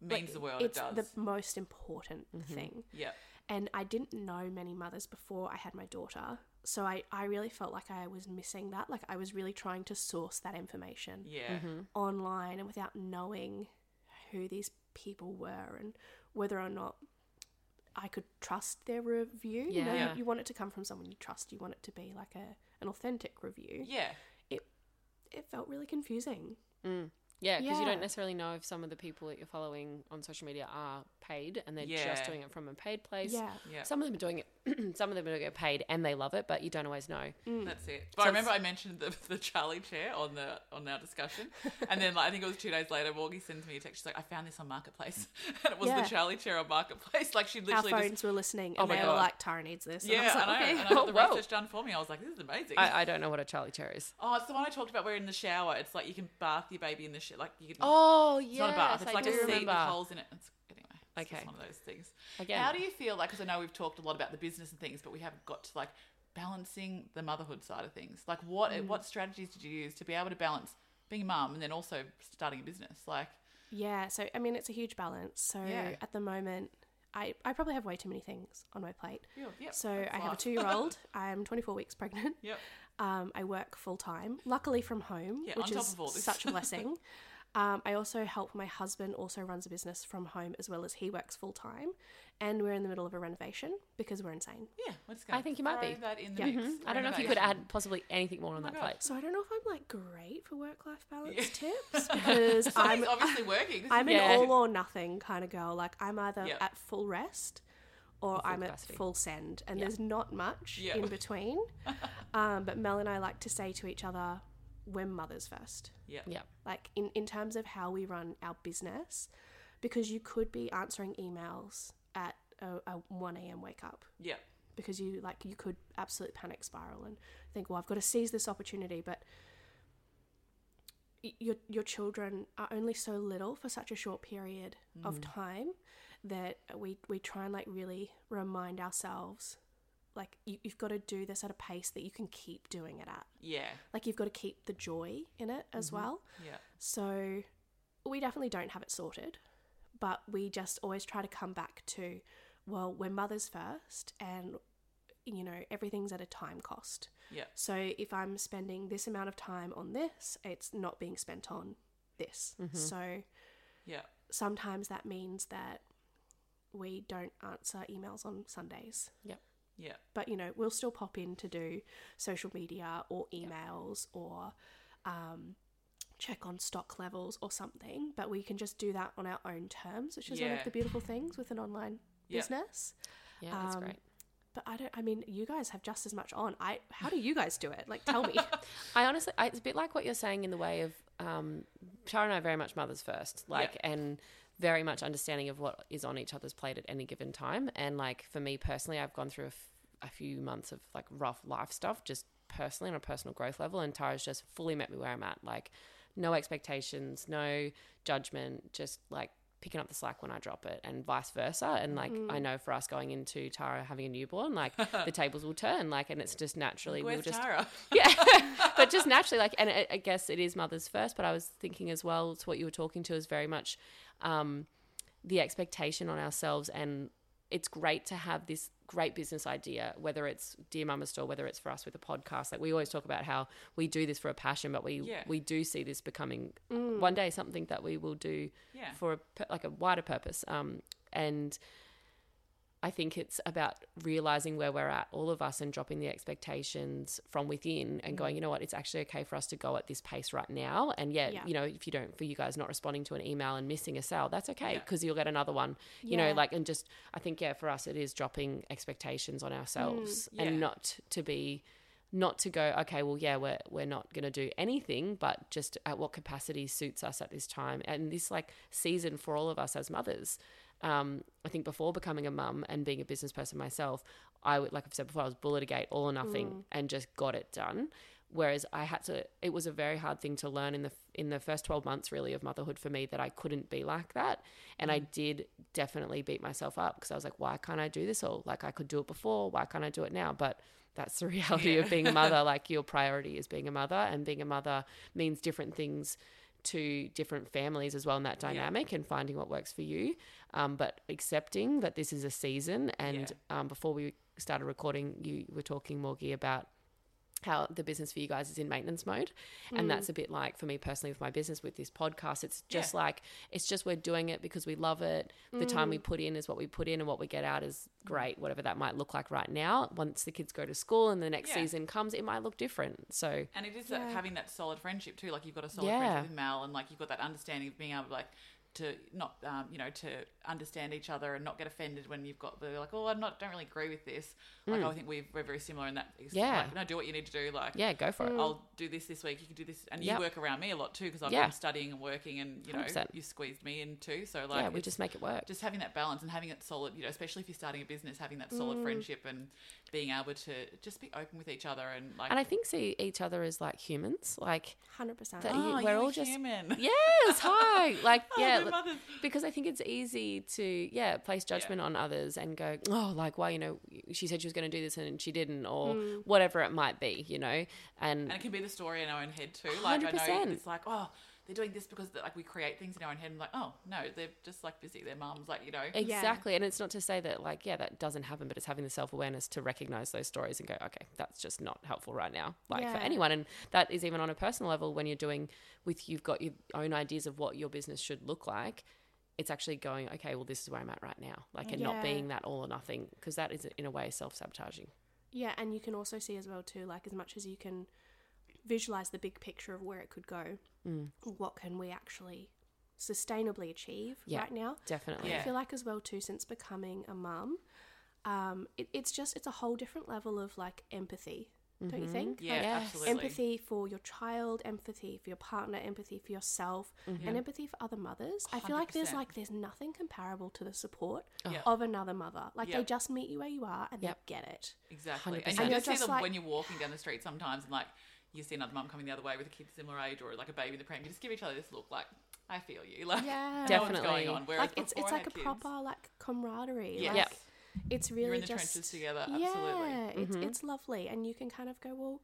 means the world. It it's does. the most important mm-hmm. thing. yeah, And I didn't know many mothers before I had my daughter. So I, I really felt like I was missing that. Like I was really trying to source that information yeah, mm-hmm. online and without knowing who these people were and whether or not I could trust their review. You know, Yeah. you, you want it to come from someone you trust. You want it to be like a an authentic review. yeah. It felt really confusing. Mm. Yeah, because you don't necessarily know if some of the people that you're following on social media are paid and they're Yeah. just doing it from a paid place. Yeah. Yeah. Some of them are doing it. some of them are doing it paid and they love it, but you don't always know. Mm. That's it. But I remember I mentioned the, the Charlie chair on the on our discussion, and then like, I think it was two days later, Morgie sends me a text. She's like, "I found this on Marketplace," and it was Yeah. the Charlie chair on Marketplace. Like she Our phones just were listening Oh and my they were like, Tara needs this. And yeah, I was like, I know. okay. And I got the Whoa. research done for me. I was like, "This is amazing." I, I don't know what a Charlie chair is. oh, it's the one I talked about. Where in the shower, it's like you can bath your baby in the shit. Like you can. Oh, yeah. it's not a bath. It's I like a seat remember. with holes in it. It's, anyway, it's Okay. just one of those things. Again. How do you feel like? Because I know we've talked a lot about the business and things, but we haven't got to like balancing the motherhood side of things. Like, what Mm. what strategies did you use to be able to balance being a mum and then also starting a business? Like, Yeah, so I mean, it's a huge balance. So Yeah. at the moment, I, I probably have way too many things on my plate. Yep, yep, so I have a two year old. I'm 24 weeks pregnant. Yep. Um, I work full time, luckily from home, Yeah, which is of all this. such a blessing. um, I also help my husband, also runs a business from home as well as he works full time. And we're in the middle of a renovation because we're insane. Yeah, we're just gonna I think you might throw be. That in the Yeah. mix. I don't know if you could add possibly anything more on my that God. plate. So I don't know if I'm like great for work life balance Yeah. tips because I'm obviously working. This I'm is- Yeah. an all or nothing kind of girl. Like I'm either Yep. at full rest or full I'm capacity. at full send, and Yeah. there's not much Yep. in between. um, but Mel and I like to say to each other, "We're mothers first. yeah. Yeah. Like in in terms of how we run our business, because you could be answering emails at a, a 1 a.m. wake up Yeah. because you like you could absolutely panic spiral and think, well, I've got to seize this opportunity, but your your children are only so little for such a short period of time that we we try and like really remind ourselves like you, you've got to do this at a pace that you can keep doing it at Yeah. like you've got to keep the joy in it as mm-hmm. well Yeah. so we definitely don't have it sorted, but we just always try to come back to, well, we're mothers first and you know, everything's at a time cost. Yeah. So if I'm spending this amount of time on this, it's not being spent on this. Mm-hmm. So Yeah. sometimes that means that we don't answer emails on Sundays. Yep. Yeah. But you know, we'll still pop in to do social media or emails or um, check on stock levels or something. But we can just do that on our own terms, which is one of the beautiful things with an online Yeah. business. Yeah, that's Um, great. But I don't. I mean, you guys have just as much on. I. How do you guys do it? Like, tell me. I honestly, I, it's a bit like what you're saying in the way of um, Tara and I are very much mothers first, like, Yeah. and very much understanding of what is on each other's plate at any given time. And like for me personally, I've gone through a, f- a few months of like rough life stuff, just personally on a personal growth level. And Tara's just fully met me where I'm at, like no expectations, no judgment, just like picking up the slack when I drop it and vice versa. And like I know for us going into Tara having a newborn, like the tables will turn, like, and it's just naturally we'll just Tara? yeah, but just naturally, like, and I, I guess it is mothers first. But I was thinking as well to what you were talking to is very much um, the expectation on ourselves, and it's great to have this great business idea, whether it's Dear Mama Store, whether it's for us with a podcast. Like we always talk about how we do this for a passion, but we Yeah. we do see this becoming one day something that we will do Yeah. for a, like a wider purpose. Um, and I think it's about realizing where we're at, all of us, and dropping the expectations from within and mm-hmm. going, you know what, it's actually okay for us to go at this pace right now. And yeah, Yeah. you know, if you don't, for you guys not responding to an email and missing a sale, that's okay Yeah. because you'll get another one, you know, like, and just, I think, yeah, for us, it is dropping expectations on ourselves mm, yeah. and not to be, not to go, okay, well, yeah, we're, we're not going to do anything, but just at what capacity suits us at this time. And this like season for all of us as mothers. Um, I think before becoming a mum and being a business person myself, I would, like I've said before, I was bullet a gate, all or nothing, and just got it done. Whereas I had to, it was a very hard thing to learn in the in the first twelve months really of motherhood for me that I couldn't be like that, and I did definitely beat myself up because I was like, why can't I do this all? Like I could do it before, why can't I do it now? But that's the reality of being a mother. Like your priority is being a mother, and being a mother means different things to different families as well in that dynamic and finding what works for you. Um, but accepting that this is a season. And um, before we started recording, you were talking, Morgie, about how the business for you guys is in maintenance mode. And hmm. that's a bit like for me personally with my business with this podcast. It's just Yeah. like, it's just we're doing it because we love it. The time we hmm. put in is what we put in, and what we get out is hmm. great, whatever that might look like right now. Once the kids go to school and the next Yeah. season comes, it might look different. So, And it is that having that solid friendship too. Like you've got a solid Yeah. friendship with Mel, and like you've got that understanding of being able to like to not um, you know to understand each other and not get offended when you've got the like oh I'm not don't really agree with this. Like I think we we're very similar in that. Mm. Yeah. Like, no, do what you need to do. Like yeah, go for it. I'll do this this week. You can do this, and you work around me a lot too because I'm Yeah. studying and working, and you know 100%. you squeezed me in too. So like yeah, we just make it work. just having that balance and having it solid, you know, especially if you're starting a business, having that solid friendship and being able to just be open with each other and like and I think see each other as like humans, like Hundred percent. That- oh, we're you're all just- human. yes, hi, like Oh, yeah, we're look- mothers. because I think it's easy to yeah place judgment on others and go oh like why you know she said she was going to do this and she didn't or hmm. whatever it might be, you know, and And it can be the story in our own head too. Like I know 100%. it's like, oh, they're doing this because like we create things in our own head and like, oh no, they're just like busy. Their mom's like, you know, Exactly. And it's not to say that, like, yeah, that doesn't happen, but it's having the self awareness to recognize those stories and go, okay, that's just not helpful right now, like for anyone. And that is even on a personal level when you're doing with, you've got your own ideas of what your business should look like. It's actually going, okay, well, this is where I'm at right now. Like, and Yeah. not being that all or nothing, because that is, in a way, self sabotaging. Yeah, and you can also see as well too, like as much as you can visualize the big picture of where it could go, Mm. what can we actually sustainably achieve Yeah. right now? Definitely. Yeah. I feel like as well too, since becoming a mum, um, it, it's just it's a whole different level of like empathy, don't you think? yeah, Like, Yes. absolutely. empathy for your child, empathy for your partner, empathy for yourself, and empathy for other mothers. I feel like there's like there's nothing comparable to the support Yeah. of another mother. Like Yeah. they just meet you where you are and Yep. they get it. Exactly. 100%. And And you just see them like- when you're walking down the street sometimes and like you see another mum coming the other way with a kid similar age or like a baby in the pram. You just give each other this look like, I feel you. Like, Yeah. know what's Definitely. going on. Whereas like it's it's like a kids- proper like camaraderie. Yes. Like, Yep. It's really You're in the just trenches together. Absolutely. Yeah, it's Mm-hmm. it's lovely, and you can kind of go well,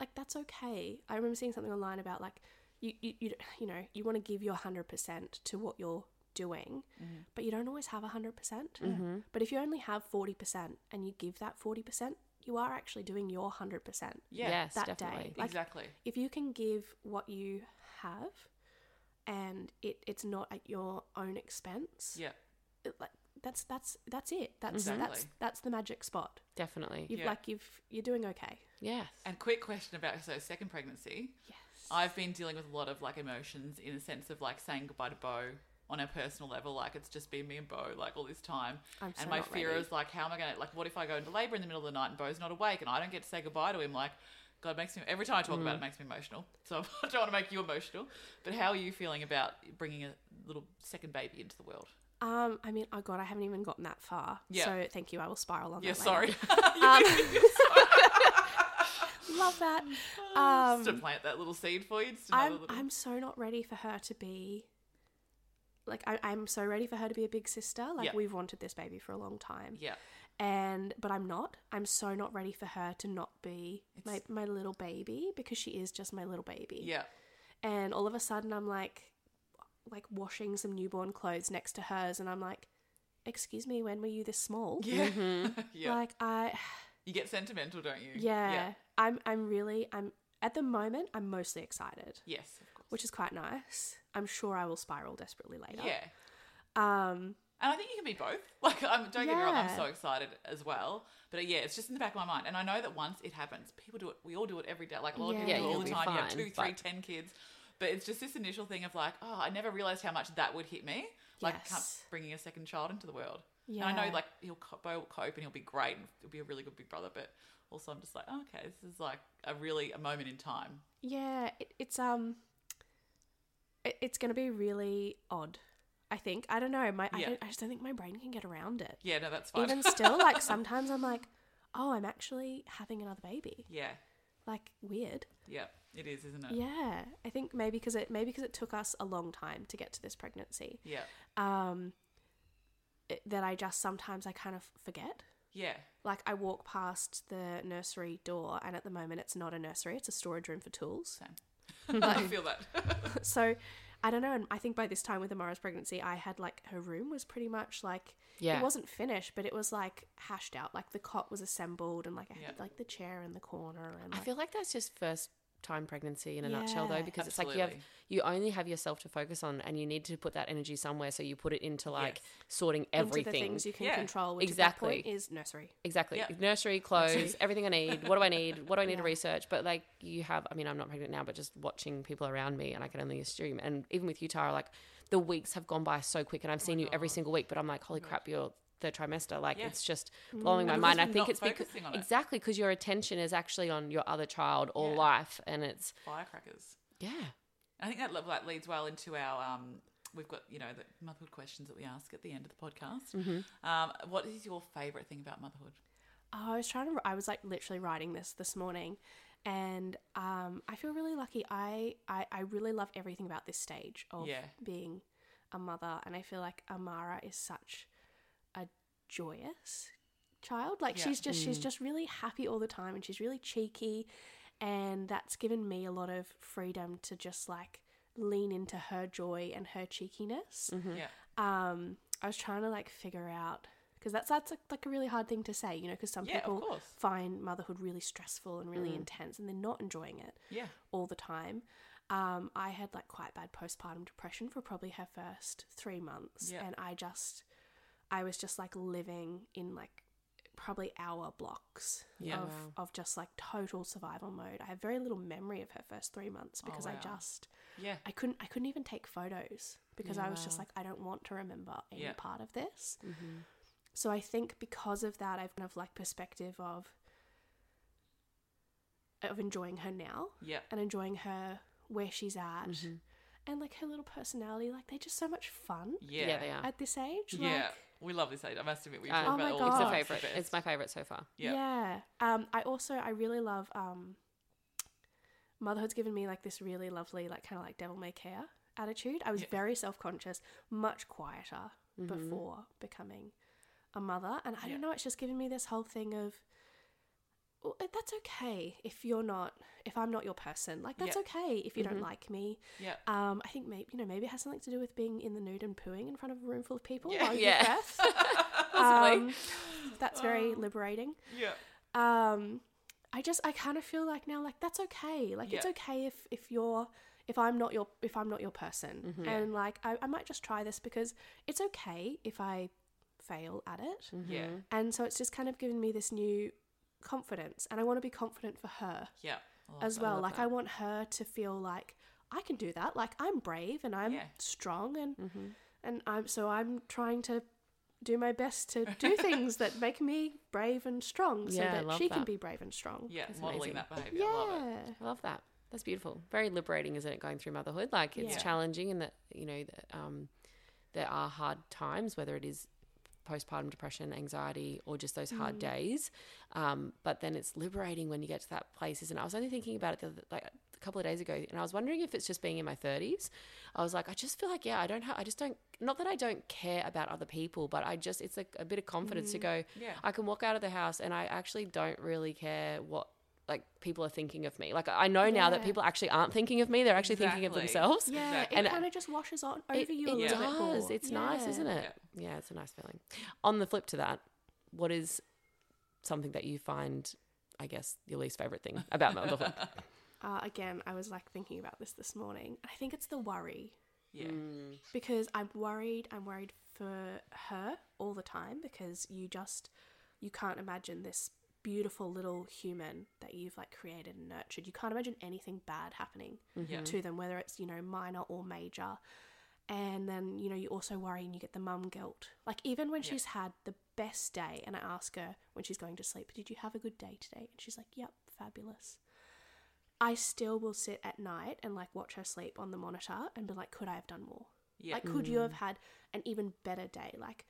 like that's okay. I remember seeing something online about like you you you, you know you want to give your hundred percent to what you're doing, Mm-hmm. but you don't always have hundred percent. Mm-hmm. But if you only have forty percent and you give that forty percent, you are actually doing your hundred percent. Yeah. Yes, that definitely. day. Like, exactly. If you can give what you have, and it it's not at your own expense, Yeah. it, like that's that's that's it. That's mm-hmm. Exactly. that's that's the magic spot. Definitely. You've Yeah. like you've you're doing okay. Yes. And quick question about so second pregnancy. Yes. I've been dealing with a lot of like emotions in the sense of like saying goodbye to Bo on a personal level. Like it's just been me and Bo like all this time. I'm so and my fear ready. is like, how am I gonna like? What if I go into labor in the middle of the night and Bo's not awake and I don't get to say goodbye to him? Like, God it makes me every time I talk about it, it makes me emotional. So I don't want to make you emotional. But how are you feeling about bringing a little second baby into the world? Um, I mean, oh god, I haven't even gotten that far. Yeah. So thank you. I will spiral on Yeah, that. sorry. later. Love that. Um, just to plant that little seed for you. I'm little... I'm so not ready for her to be. Like I, I'm so ready for her to be a big sister. Like Yeah. we've wanted this baby for a long time. yeah. And but I'm not. I'm so not ready for her to not be my, my little baby because she is just my little baby. Yeah. and all of a sudden I'm like like washing some newborn clothes next to hers and I'm like excuse me when were you this small Yeah. Mm-hmm. yeah. like I you get sentimental, don't you? yeah, I'm I'm really I'm at the moment I'm mostly excited Yes, of course. which is quite nice I'm sure I will spiral desperately later Yeah. um And I think you can be both. Like, I'm, don't get me wrong, I'm Yeah. so excited as well. But uh, yeah, it's just in the back of my mind. And I know that once it happens, people do it. We all do it every day. Like a lot of Yeah. people Yeah, do it all you'll the be time. you have fine, two, three, but- ten kids. But it's just this initial thing of like, oh, I never realized how much that would hit me. Like Yes. come- bringing a second child into the world. Yeah. And I know like he'll co- Bo will cope and he'll be great and he'll be a really good big brother. But also I'm just like, oh, okay, this is like a really a moment in time. yeah it, it's um it, it's gonna be really odd I think I don't know my I, Yeah. don't, I just don't think my brain can get around it Yeah, no, that's fine. even still like sometimes I'm like oh I'm actually having another baby yeah, like weird yeah, it is, isn't it? Yeah, I think maybe because it maybe because it took us a long time to get to this pregnancy. Yeah, Um, it, that I just sometimes I kind of forget. yeah, Like I walk past the nursery door, and at the moment it's not a nursery; it's a storage room for tools. same. I feel that. so I don't know. And I think by this time with Amara's pregnancy, I had like her room was pretty much like Yeah. it wasn't finished, but it was like hashed out. Like the cot was assembled, and like I Yeah. had like the chair in the corner, and I like, feel like that's just first time pregnancy in a nutshell though Yeah. because it's like you have you only have yourself to focus on and you need to put that energy somewhere so you put it into like Yes. sorting into the everything things you can Yeah. control, which Exactly. at that point is nursery. exactly Yeah. nursery clothes everything i need what do i need what do i need to research but like you have i mean i'm not pregnant now but just watching people around me and i can only assume and even with you tara like the weeks have gone by so quick and i've seen you every single week but i'm like holy crap you're third trimester like Yeah. it's just blowing my mind i think it's because on it. exactly because your attention is actually on your other child or Yeah. life and it's Firecrackers. yeah I think that le- that leads well into our. Um, we've got you know the motherhood questions that we ask at the end of the podcast. Mm-hmm. Um, what is your favourite thing about motherhood? Oh, I was trying to. I was like literally writing this this morning, and um, I feel really lucky. I, I I really love everything about this stage of Yeah. being a mother, and I feel like Amara is such a joyous child. Like Yeah. she's just she's just really happy all the time, and she's really cheeky, and that's given me a lot of freedom to just like lean into her joy and her cheekiness. Yeah. Um, I was trying to like figure out because that's that's like, like a really hard thing to say, you know, because some Yeah, people find motherhood really stressful and really intense, and they're not enjoying it Yeah. all the time. Um, I had like quite bad postpartum depression for probably her first three months, Yeah. and I just, I was just like living in like probably hour blocks Yeah. of Wow. of just like total survival mode. I have very little memory of her first three months because I Oh, wow. just Yeah. I couldn't I couldn't even take photos because Yeah, I was just like I don't want to remember any Yeah. part of this. Mm-hmm. So I think because of that, I've kind of like perspective of of enjoying her now Yeah. and enjoying her where she's at Mm-hmm. and like her little personality. Like they're just so much fun Yeah. Yeah, they are. at this age. Yeah. Like, we love this age. I must admit, we Uh, talk Oh about my all God. It's the a Oh, favorite. best. It's my favorite so far. Yeah. yeah. Um, I also I really love um, motherhood's given me like this really lovely like kind of like devil may care attitude. I was Yeah. very self conscious, much quieter Mm-hmm. before becoming a mother, and I Yeah. don't know. It's just given me this whole thing of. Uh, that's okay if you're not if I'm not your person. Like that's Yeah. okay if you Mm-hmm. don't like me. Yeah. Um, I think maybe you know maybe it has something to do with being in the nude and pooing in front of a room full of people Yeah. while you Yeah. Possibly. Um, that's very liberating. Yeah. Um, I just I kind of feel like now like that's okay. Like it's okay if if you're if I'm not your if I'm not your person, Mm-hmm. and like I, I might just try this because it's okay if I fail at it. Yeah. And so it's just kind of given me this new confidence, and I want to be confident for her Yeah. Love as well. love like that. I want her to feel like I can do that. Like I'm brave and I'm Yeah. strong and Mm-hmm. and I'm so I'm trying to do my best to do things that make me brave and strong so Yeah, that love she can be brave and strong. Yeah. That's Modeling amazing. that behavior. I love it. Yeah. I love that. That's beautiful. Very liberating, isn't it? Going through motherhood, like it's Yeah. challenging, and that you know, that, um, there are hard times, whether it is postpartum depression, anxiety, or just those hard days. Um, but then it's liberating when you get to that place, isn't it? I was only thinking about it the, like a couple of days ago, and I was wondering if it's just being in my thirties. I was like, I just feel like, yeah, I don't have, I just don't. Not that I don't care about other people, but I just, it's like a bit of confidence to go. Yeah. I can walk out of the house, and I actually don't really care what. Like people are thinking of me. Like I know now that people actually aren't thinking of me; they're actually thinking of themselves. Yeah, Exactly. And it kind of just washes on over It, you a it little bit does. more. It's nice, isn't it? Yeah. it's a nice feeling. On the flip to that, what is something that you find, I guess, your least favorite thing about motherhood? Uh, again, I was like thinking about this this morning. I think it's the worry Yeah. Mm. because I'm worried. I'm worried for her all the time because you just you can't imagine this beautiful little human that you've like created and nurtured. You can't imagine anything bad happening Yeah. to them, whether it's you know minor or major. And then you know you also worry and you get the mum guilt. Like even when Yeah. she's had the best day, and I ask her when she's going to sleep, "Did you have a good day today?" And she's like, "Yep, fabulous." I still will sit at night and like watch her sleep on the monitor and be like, "Could I have done more?" Yeah. Like, could you have had an even better day? Like,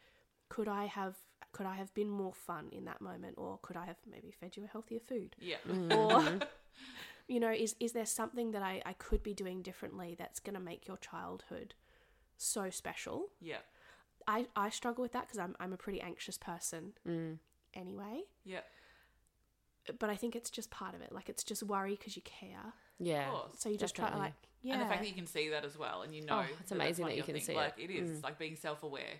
could I have could I have been more fun in that moment, or could I have maybe fed you a healthier food? Yeah. Or, you know, is is there something that I I could be doing differently that's gonna make your childhood so special? Yeah. I I struggle with that because I'm I'm a pretty anxious person Mm. anyway. Yeah. But I think it's just part of it. Like, it's just worry because you care. Yeah. Of course. So you just try to like, yeah. And the fact that you can see that as well, and you know, Oh, it's that amazing one that you can things. see it. Like it is Mm. like being self-aware,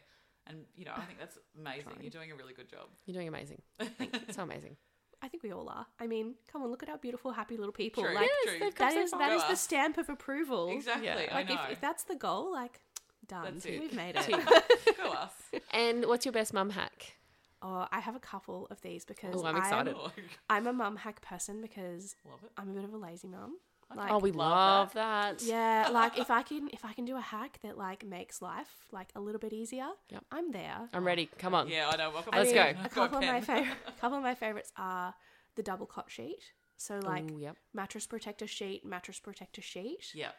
and you know, I think that's amazing. You're doing a really good job. You're doing amazing. so amazing. I think we all are. I mean, come on, look at our beautiful, happy little people. True. Like, True. they've come that so is far. that is the stamp of approval. Exactly. Yeah. I Like know. if, if that's the goal, like done. That's it. We've made it. Go us. And what's your best mum hack? oh, I have a couple of these because Oh, I'm excited. Oh, I'm a mum hack person because love it. I'm a bit of a lazy mum. Okay. Like, oh, we love love that. yeah, like if I can if I can do a hack that like makes life like a little bit easier, Yep. I'm there. I'm ready. Come on. Yeah, I know. Welcome I Let's mean, go. A Go, couple of my Pen. favorite, couple of my favorites are the double cot sheet. So like Ooh, yep. mattress protector sheet, mattress protector sheet. Yeah.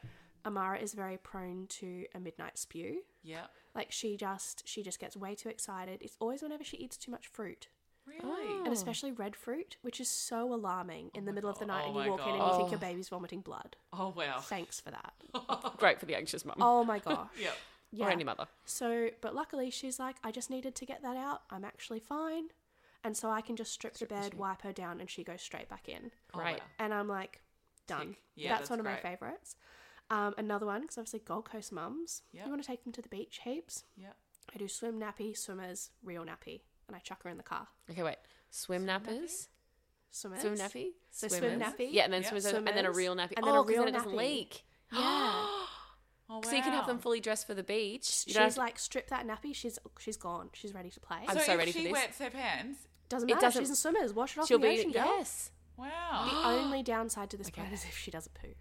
Amara is very prone to a midnight spew. Yeah. Like she just she just gets way too excited. It's always whenever she eats too much fruit. Really? Oh. And especially red fruit, which is so alarming in the my middle of the night Oh and you my walk in and God. you think Oh. your baby's vomiting blood. Oh wow. Thanks for that. Great for the anxious mum. Oh my gosh. Yeah. Yeah. Or any mother. So, but luckily she's like, I just needed to get that out. I'm actually fine. And so I can just strip the bed, wipe her down, and she goes straight back in. Oh, Right. wow. And I'm like, done. Tick. Yeah, that's, that's one of my favorites. Um, another one, because obviously Gold Coast mums, Yep. you want to take them to the beach heaps. Yeah. I do swim nappy, swimmers, real nappy, and I chuck her in the car. Okay, wait. Swim nappers, Swimmers. swim nappy, So swim nappy. Yeah, and then Yeah. swimmers, and then a real nappy. and then oh, a because then real it doesn't nappy. leak. Yeah. Oh, wow. So you can have them fully dressed for the beach. You she's have- like strip that nappy. She's she's gone. She's ready to play. I'm so, so if ready for this. She wets her pants, doesn't it matter. doesn't- She's in swimmers. Wash it off she'll in the be ocean, girl. yes. wow. The only downside to this plan is if she does a poo.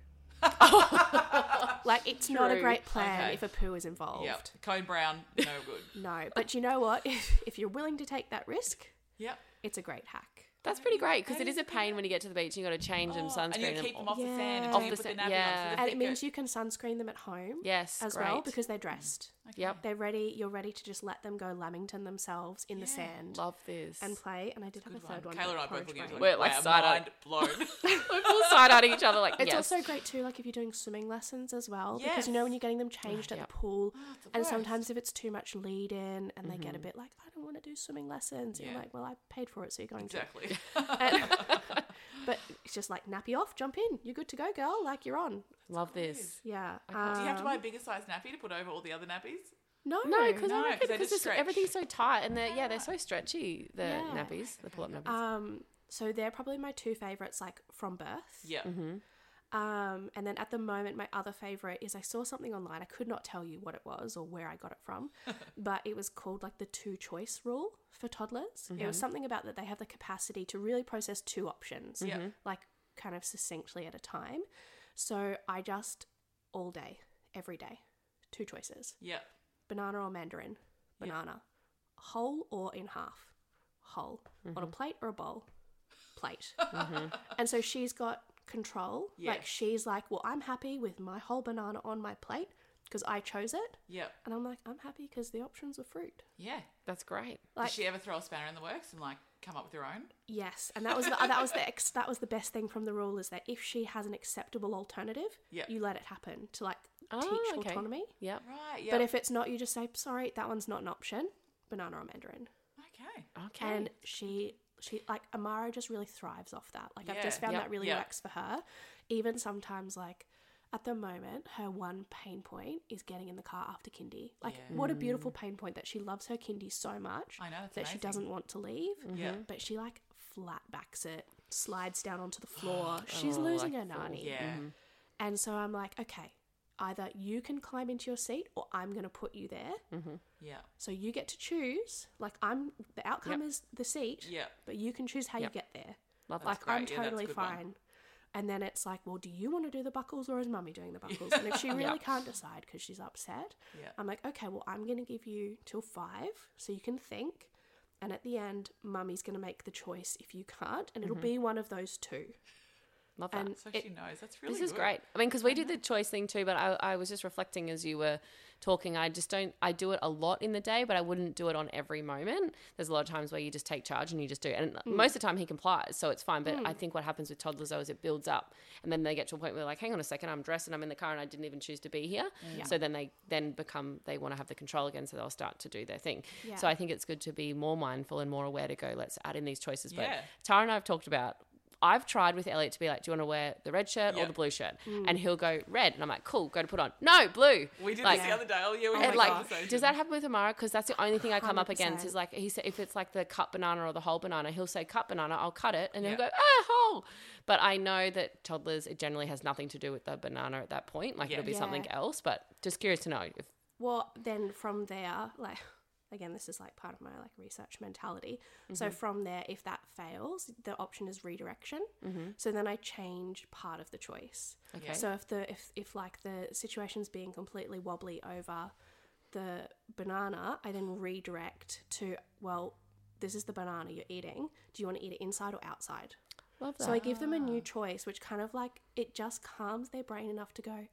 Like it's not a great plan Okay. if a poo is involved. Yep. Cone brown, no good. No, but you know what? If if you're willing to take that risk, Yep. it's a great hack. That's pretty great because How it do is you a pain when you get to the beach and you got to change them, Oh, sunscreen and you them. keep them off the sand Yeah. Off the put sa- yeah. So And it means you can sunscreen them at home Yes, as great. well because they're dressed. Yep. They're ready. You're ready to just let them go Lamington themselves in the sand Love this. and play. And I did have a Good third one. Kayla and I but both porridge looking at brain. it We're like, like wow, side-eyed. mind blown. We're full side eyeing each other like It's yes. also great too, like if you're doing swimming lessons as well, because you know when you're getting them changed at Yep. the pool, ah, it's the and sometimes if it's too much lead in, and they get a mm-hmm. bit like, I don't want to do swimming lessons, Yeah. you're like, well, I paid for it, so you're going exactly. to. And- but it's just like nappy off, jump in, you're good to go, girl. Like you're on. Love this. Yeah. Do you have to um, buy a bigger size nappy to put over all the other nappies? No, No, because No, I 'cause reckon because just stretch. everything's so tight and they're yeah they're so stretchy the Yeah. nappies the pull up nappies. Um, so they're probably my two favorites, like from birth. Yeah. Mm-hmm. Um, and then at the moment, my other favorite is I saw something online. I could not tell you what it was or where I got it from, but it was called like the two choice rule for toddlers. It was mm-hmm. something about that they have the capacity to really process two options, Yeah. Mm-hmm. like kind of succinctly at a time. So I just all day, every day, two choices Yeah. banana or mandarin, banana, whole or in half, whole, on a mm-hmm. plate or a bowl, plate. And so she's got control. Like she's like, well, I'm happy with my whole banana on my plate because I chose it, Yeah. and I'm like, I'm happy because the options are fruit. Yeah. That's great. Like Did she ever throw a spanner in the works and like come up with her own? yes, and that was the, that was the ex, that was the best thing from the rule is that if she has an acceptable alternative, Yeah. you let it happen to like Oh, teach okay. autonomy. Yep. Right. Yeah. But if it's not, you just say, sorry, that one's not an option. Banana or mandarin. okay. Okay. and she she like Amara just really thrives off that. Like I've just found yep, that really yep. works for her. Even sometimes like at the moment her one pain point is getting in the car after kindy. Like Yeah. what a beautiful mm. pain point that she loves her kindy so much I know, that's that she amazing. doesn't want to leave. Mm-hmm. Yeah. But she like flat backs it, slides down onto the floor. She's Oh, losing like her full- nanny. Yeah. Mm-hmm. And so I'm like, okay, either you can climb into your seat or I'm gonna put you there. Yeah. So you get to choose. Like I'm the outcome is the seat Yeah. but you can choose how Yep. you get there. Love That's like I'm great. Yeah, that's a totally one. fine. And then it's like, well, do you want to do the buckles or is mummy doing the buckles? And if she really Yep. can't decide because she's upset, Yeah. I'm like, okay, well, I'm going to give you till five so you can think. And at the end, mummy's going to make the choice if you can't, and Mm-hmm. it'll be one of those two. Love that. And So it- she knows. That's really this is good. great. I mean, because we do the choice thing too, but I, I was just reflecting as you were talking. I just don't, I do it a lot in the day, but I wouldn't do it on every moment. There's a lot of times where you just take charge and you just do it. And Mm. most of the time he complies, so it's fine. But I think what happens with toddlers though is it builds up and then they get to a point where they're like, hang on a second, I'm dressed and I'm in the car and I didn't even choose to be here. So then they then become, they want to have the control again, so they'll start to do their thing. Yeah. So I think it's good to be more mindful and more aware to go, let's add in these choices. But Yeah. Tara and I have talked about I've tried with Elliot to be like, do you want to wear the red shirt or the blue shirt? Mm. And he'll go red, and I'm like, cool, go to put on. No, blue. We did like, this the other day. Oh yeah, we had and like, does that happen with Amara? Because that's the only thing I come up against is like he said, if it's like the cut banana or the whole banana, he'll say cut banana, I'll cut it, and he'll go ah whole. But I know that toddlers it generally has nothing to do with the banana at that point. Like Yeah. it'll be Yeah. something else. But just curious to know if Well, then from there, like again, this is like part of my like research mentality. So mm-hmm. from there, if that fails, the option is redirection. Mm-hmm. So then I change part of the choice. Okay. So if the if if like the situation's being completely wobbly over the banana, I then redirect to well, this is the banana you're eating. Do you want to eat it inside or outside? love that. So I give them a new choice, which kind of like it just calms their brain enough to go,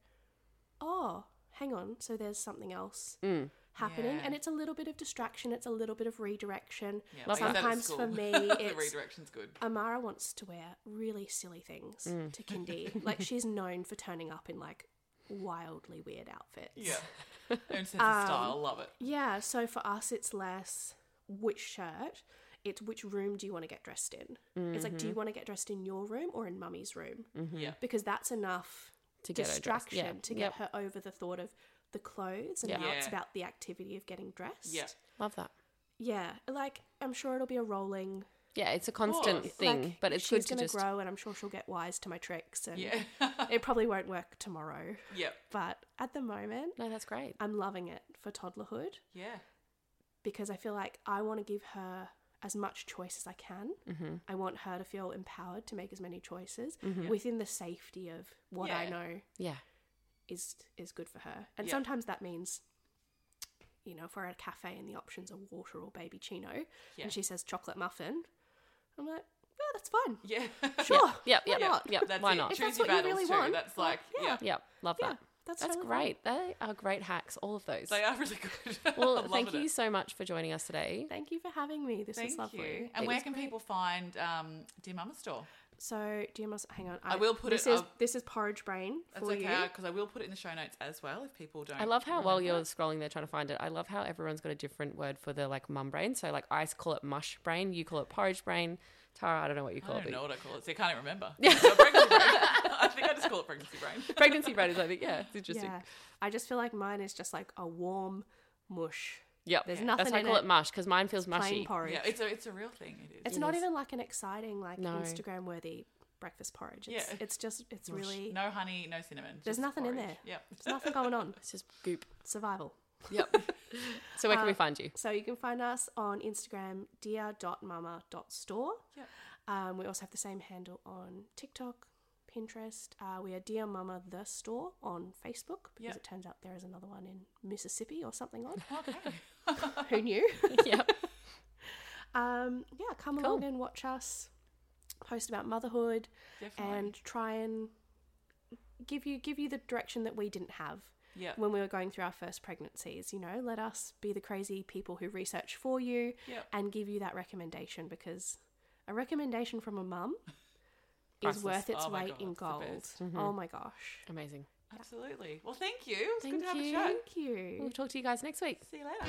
oh, hang on. So there's something else mm. Happening, Yeah. and it's a little bit of distraction. It's a little bit of redirection. Yeah, Love we use that at Sometimes for me, the it's redirection's good. Amara wants to wear really silly things Mm. to kindy. like she's known for turning up in like wildly weird outfits. Yeah. Own sense Um, of style. Love it. Yeah, so for us, it's less which shirt, it's which room do you want to get dressed in. It's like, do Mm-hmm. you want to get dressed in your room or in mummy's room? Yeah. Because that's enough To get distraction Yeah. to get Yep. her over the thought of the clothes and Yeah. now it's Yeah. about the activity of getting dressed. Yeah. Love that. Yeah, like I'm sure it'll be a rolling Yeah, it's a constant course. thing, like, but it's she's good to gonna just grow and I'm sure she'll get wise to my tricks and Yeah. it probably won't work tomorrow. yep. But at the moment, No, that's great. I'm loving it for toddlerhood Yeah. because I feel like I want to give her as much choice as I can. Mm-hmm. I want her to feel empowered to make as many choices within the safety of what I Yeah. know Yeah. Is is good for her. And Yeah. sometimes that means you know, if we're at a cafe and the options are water or baby chino Yeah. and she says chocolate muffin, I'm like, yeah, that's fine. Yeah. Sure. Yep, why yep, not? yep. That's Why not? If that's what you really too. want, That's well, like, yeah. yeah. Yep. Love Yeah, that. that's, That's totally great. They are great hacks, all of those. They are really good. Well, thank you it. so much for joining us today. Thank you for having me. This Thank is lovely. you. And It where can great. people find um, Dear Mama Store? So, do you must hang on? I will put this it- Is, I'll- this is porridge brain That's for okay you. because I will put it in the show notes as well if people don't. I love how while remember you're it. scrolling there trying to find it, I love how everyone's got a different word for the like mum brain. So like I call it mush brain, you call it porridge brain. Tara, I don't know what you call I call don't it. know but what I call it. So I can't even remember. No, pregnancy brain. I think I just call it pregnancy brain. Pregnancy brain is I think yeah, it's interesting. Yeah. I just feel like mine is just like a warm mush. Yep. There's That's nothing why I in call it. it mush because mine feels Plain mushy. porridge. Yeah, it's a it's a real thing. It is. it's It not is. even like an exciting like No. Instagram worthy breakfast porridge. It's, Yeah. it's just it's really no honey, no cinnamon. There's just nothing in there. Yep. there's nothing going on. It's just goop. Survival. Yep. so where can we Uh, find you? So you can find us on Instagram, dear.mama.store. Yep. Um, we also have the same handle on TikTok, Pinterest. Uh, we are Dear Mama the Store on Facebook because Yep. it turns out there is another one in Mississippi or something odd. Okay. Who knew? yep. um, yeah, come Cool. along and watch us post about motherhood Definitely. and try and give you give you the direction that we didn't have yeah. when we were going through our first pregnancies. You know, let us be the crazy people who research for you Yep. and give you that recommendation because a recommendation from a mum is worth its Oh weight God, in it's the gold. Oh my gosh. Amazing. Absolutely. Well, thank you. It was Thank good to have you. a chat. Thank you. We'll talk to you guys next week. See you later.